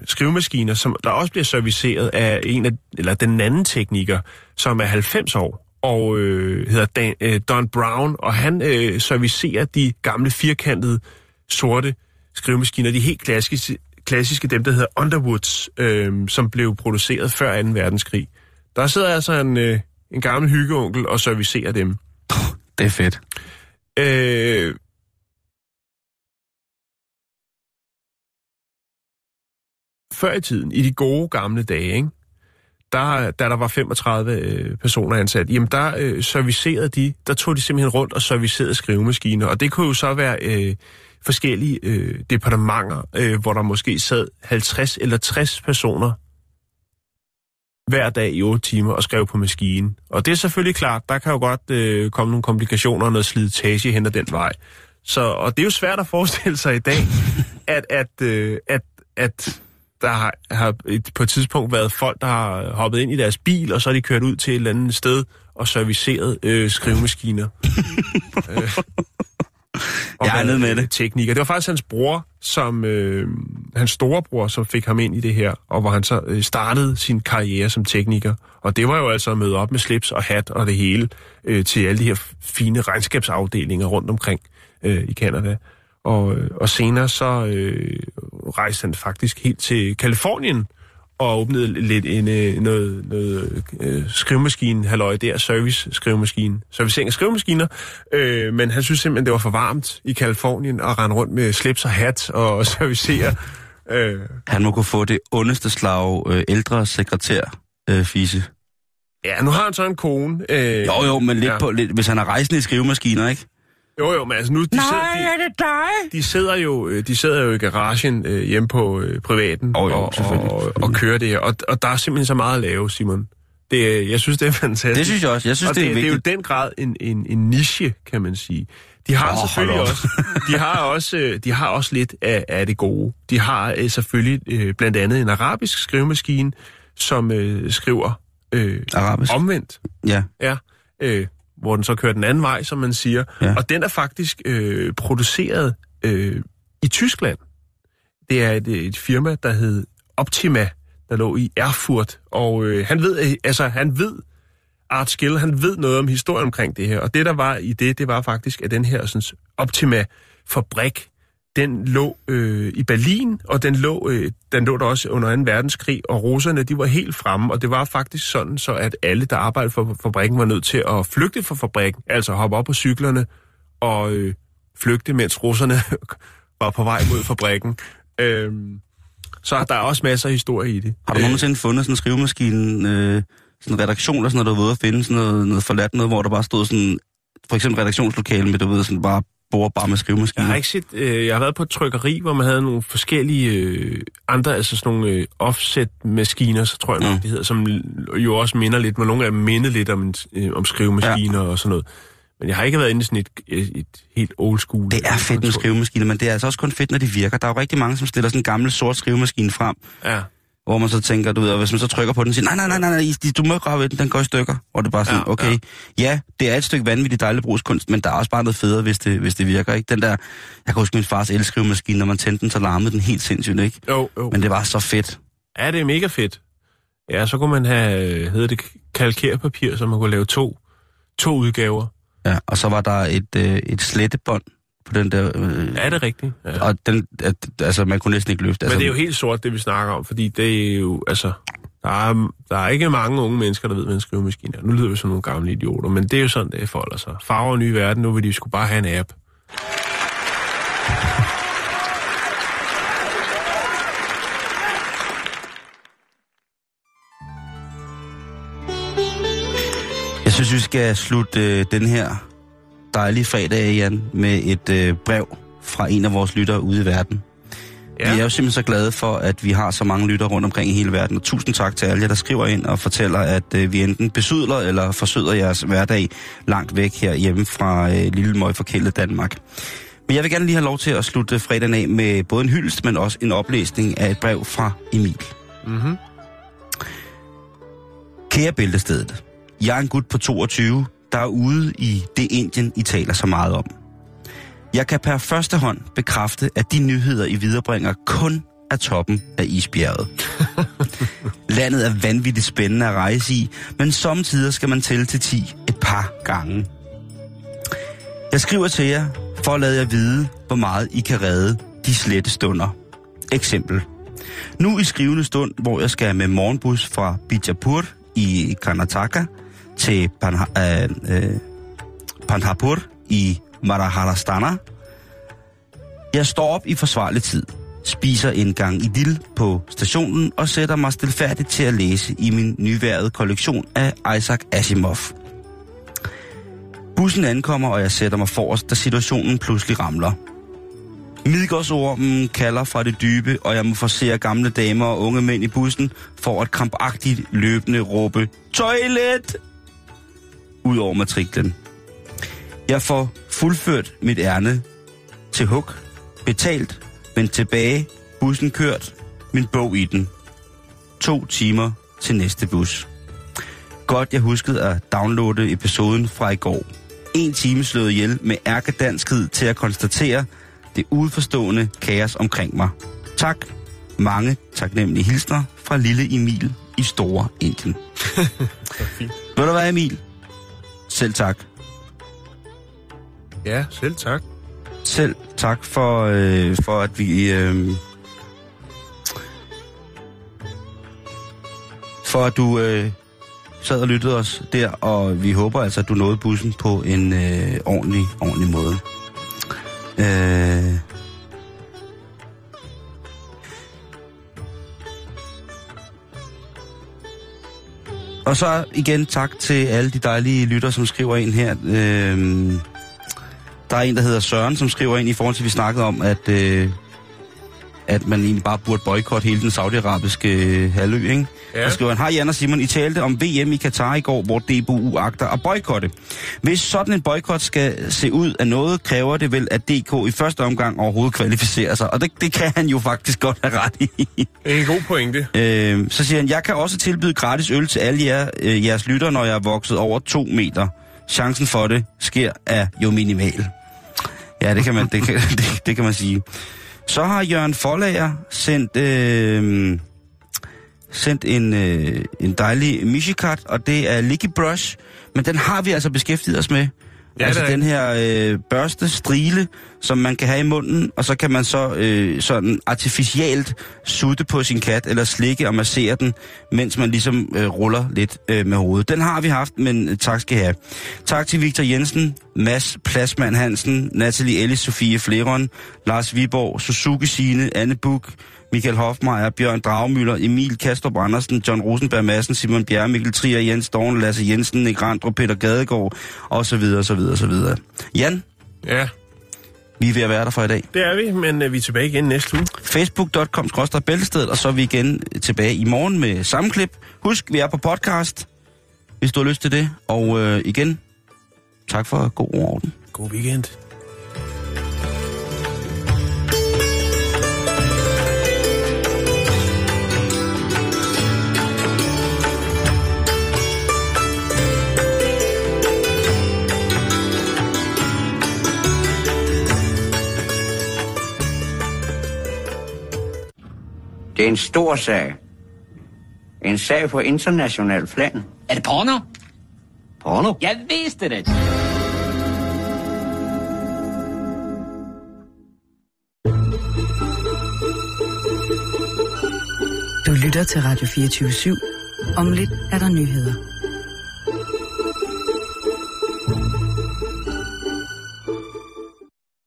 skrivemaskiner, som der også bliver serviceret af en af, eller den anden tekniker, som er 90 år og øh, hedder Dan, øh, Don Brown, og han øh, servicerer de gamle firkantede sorte skrivemaskiner, de helt klassiske, klassiske dem, der hedder Underwoods, øh, som blev produceret før 2. verdenskrig. Der sidder altså en, øh, en gammel hyggeonkel og servicerer dem. Det er fedt. Øh, før i tiden, i de gode gamle dage, ikke? Der, da der var 35 øh, personer ansat, jamen der øh, servicerede de, der tog de simpelthen rundt og servicerede skrivemaskiner, og det kunne jo så være øh, forskellige øh, departementer, øh, hvor der måske sad 50 eller 60 personer hver dag i 8 timer og skrev på maskinen. Og det er selvfølgelig klart, der kan jo godt øh, komme nogle komplikationer og noget slitage hen ad den vej. Så, og det er jo svært at forestille sig i dag, at, at, øh, at, at der har, har et, på et tidspunkt været folk, der har hoppet ind i deres bil, og så er de kørt ud til et eller andet sted og serviceret øh, skrivemaskiner. øh, og Jeg er nede med det. Tekniker. Det var faktisk hans bror, som øh, hans storebror, som fik ham ind i det her, og hvor han så øh, startede sin karriere som tekniker. Og det var jo altså at møde op med slips og hat og det hele øh, til alle de her fine regnskabsafdelinger rundt omkring øh, i Canada. Og, øh, og senere så øh, rejste han faktisk helt til Kalifornien og åbnede lidt en, øh, noget, noget øh, skrivemaskine, halløj der, service skrivemaskine, servicering af skrivemaskiner, øh, men han synes simpelthen, det var for varmt i Kalifornien at rende rundt med slips og hat og servicere. Øh, Han må kunne få det ondeste slag øh, ældre sekretær, øh, Fise. ja, nu har han så en kone. Øh, Jo jo, men lidt ja. på, lidt, hvis han har rejsende i skrivemaskiner, ikke? Jo, jo, men altså nu... De sidder, de, det dig? de sidder jo, øh, de sidder jo i garagen øh, hjemme på øh, privaten Jo, jo, og, selvfølgelig, og, og kører det her. Og, og der er simpelthen så meget at lave, Simon. Det, øh, jeg synes, det er fantastisk. Det synes jeg også. Jeg synes, og det, det, er det er jo vigtigt. den grad en, en, en niche, kan man sige. De har oh, selvfølgelig også, de har også, øh, de har også lidt af, af det gode. De har øh, selvfølgelig øh, blandt andet en arabisk skrivemaskine, som øh, skriver øh, Arabisk. omvendt. Ja. Ja, øh, hvor den så kører den anden vej, som man siger. Ja. Og den er faktisk øh, produceret øh, i Tyskland. Det er et, et firma, der hed Optima, der lå i Erfurt. Og øh, han ved, øh, altså han ved, Art Skill, han ved noget om historien omkring det her. Og det, der var i det, det var faktisk, at den her sådan, Optima-fabrik, den lå øh, i Berlin, og den lå, øh, den lå der også under 2. verdenskrig, og russerne, de var helt fremme, og det var faktisk sådan, så at alle, der arbejdede for fabrikken, var nødt til at flygte fra fabrikken, altså hoppe op på cyklerne og øh, flygte, mens russerne var på vej mod fabrikken. Øhm, så der er også masser af historie i det. Har du nogensinde fundet sådan en skrivemaskine, øh, sådan en redaktion eller sådan noget, du var ude at finde sådan noget, noget forladt noget, hvor der bare stod sådan, for eksempel redaktionslokale med, du ved, sådan bare bord bare med Jeg skrivemaskiner. har ikke set, øh, jeg har været på et trykkeri, hvor man havde nogle forskellige øh, andre, altså sådan nogle øh, offset-maskiner, så tror jeg nok, Mm. de hedder, som jo også minder lidt, men nogle af dem minder lidt om, øh, om skrivemaskiner ja. og sådan noget. Men jeg har ikke været inde i sådan et, et, et helt old school. Det er fedt med skrivemaskiner, men det er altså også kun fedt, når de virker. Der er jo rigtig mange, som stiller sådan en gammel sort skrivemaskine frem, Ja. Hvor man så tænker, du ved, og hvis man så trykker på den, siger, nej, nej, nej, nej, nej, du må ikke røre ved den, den går i stykker. Og det er bare sådan, Ja, okay, ja, det er et stykke vanvittigt dejlig brugskunst, men der er også bare noget federe, hvis det, hvis det virker, ikke? Den der, jeg kan huske min fars elskrivemaskine, når man tændte den, så larmede den helt sindssygt, ikke? Jo, jo. Men det var så fedt. Ja, det er mega fedt. Ja, så kunne man have, hedder det, kalkerpapir, så man kunne lave to, to udgaver. Ja, og så var der et, øh, et slettebånd på den der, øh, Ja, det er rigtigt. Ja. og den, at, altså, man kunne næsten ikke løfte. Men Altså, det er jo helt sort, det vi snakker om, fordi det er jo, altså, der er, der er ikke mange unge mennesker, der ved, hvad en skrivemaskine er. Nu lyder vi som nogle gamle idioter, men det er jo sådan, det forholder sig. Farver og nye verden, nu vil de skulle bare have en app. Jeg synes, vi skal slutte øh, den her dejlige fredag Jan, med et øh, brev fra en af vores lyttere ude i verden. Ja. Vi er jo simpelthen så glade for, at vi har så mange lyttere rundt omkring i hele verden. Og tusind tak til alle jer, der skriver ind og fortæller, at øh, vi enten besydler eller forsøder jeres hverdag langt væk her hjemme fra øh, lille møgforkældet Danmark. Men jeg vil gerne lige have lov til at slutte fredagen af med både en hyldest, men også en oplæsning af et brev fra Emil. Mm-hmm. Kære Bæltestedet, jeg er en gut på 22, der er ude i det Indien, I taler så meget om. Jeg kan per første hånd bekræfte, at de nyheder, I viderebringer, kun er toppen af isbjerget. Landet er vanvittigt spændende at rejse i, men samtidig skal man tælle til 10 et par gange. Jeg skriver til jer, for at lade jer vide, hvor meget I kan redde de slette stunder. Eksempel. Nu i skrivende stund, hvor jeg skal med morgenbus fra Bijapur i Karnataka til Panha, øh, øh, Panhapur i Maharashtra. Jeg står op i forsvarlig tid, spiser en gang dil på stationen og sætter mig stilfærdigt til at læse i min nyværede kollektion af Isaac Asimov. Bussen ankommer, og jeg sætter mig forrest, da situationen pludselig ramler. Midgårdsormen kalder fra det dybe, og jeg må forsere gamle damer og unge mænd i bussen for at krampagtigt løbende råbe Toilet! Ud over matriklen. Jeg får fuldført mit ærne til hug, betalt, men tilbage, bussen kørt, min bog i den. To timer til næste bus. Godt, jeg huskede at downloade episoden fra i går. En time slået ihjel med ærkedanskhed til at konstatere det udforstående kaos omkring mig. Tak. Mange taknemmelige hilsner fra lille Emil i Store Indien. Ved du hvad, Emil? Selv tak. Ja, selv tak. Selv tak for, øh, for at vi... Øh, for at du øh, sad og lyttede os der, og vi håber altså, at du nåede bussen på en øh, ordentlig, ordentlig måde. Øh, og så igen tak til alle de dejlige lytter, som skriver ind her. Øh, der er en, der hedder Søren, som skriver ind i forhold til, at vi snakkede om, at, øh, at man egentlig bare burde boykotte hele den saudiarabiske øh, halvø, ikke? Ja. Og skriver han, hej Jan og Simon, I talte om VM i Katar i går, hvor DBU agter at boykotte. Hvis sådan en boykot skal se ud af noget, kræver det vel, at DK i første omgang overhovedet kvalificerer sig. Og det, det kan han jo faktisk godt have ret i. Det er en god pointe. Øh, så siger han, jeg kan også tilbyde gratis øl til alle jer, øh, jeres lytter, når jeg er vokset over to meter. Chancen for det sker er jo minimal. Ja, det kan man, det kan, det, det kan man sige. Så har Jørgen Forlager sendt, øh, sendt en, øh, en dejlig Mishikat, og det er Licky Brush, men den har vi altså beskæftiget os med. Ja, altså den her øh, børste, strile, som man kan have i munden, og så kan man så øh, sådan artificielt sutte på sin kat, eller slikke og massere den, mens man ligesom øh, ruller lidt øh, med hovedet. Den har vi haft, men øh, tak skal I have. Tak til Victor Jensen, Mads Plasmand Hansen, Natalie Ellis, Sofie Fleron, Lars Viborg, Suzuki Sine, Anne Buk, Michael Hofmeier, Bjørn Dragmøller, Emil Kastrup Andersen, John Rosenberg Madsen, Simon Bjerre, Mikkel Trier, Jens Dorn, Lasse Jensen, Nick Randrup, Peter Gadegaard, og så videre, så videre, så videre. Jan, Ja, vi er ved at være der for i dag. det er vi, men øh, vi er tilbage igen næste uge. Facebook.com bæltestedet, og så er vi igen tilbage i morgen med samme klip. Husk, vi er på podcast, hvis du har lyst til det. Og øh, igen, tak for god orden. God weekend. Det er en stor sag. En sag på international plan. Er det porno? Porno? Jeg vidste det. Du lytter til Radio 24 /7. Om lidt er der nyheder.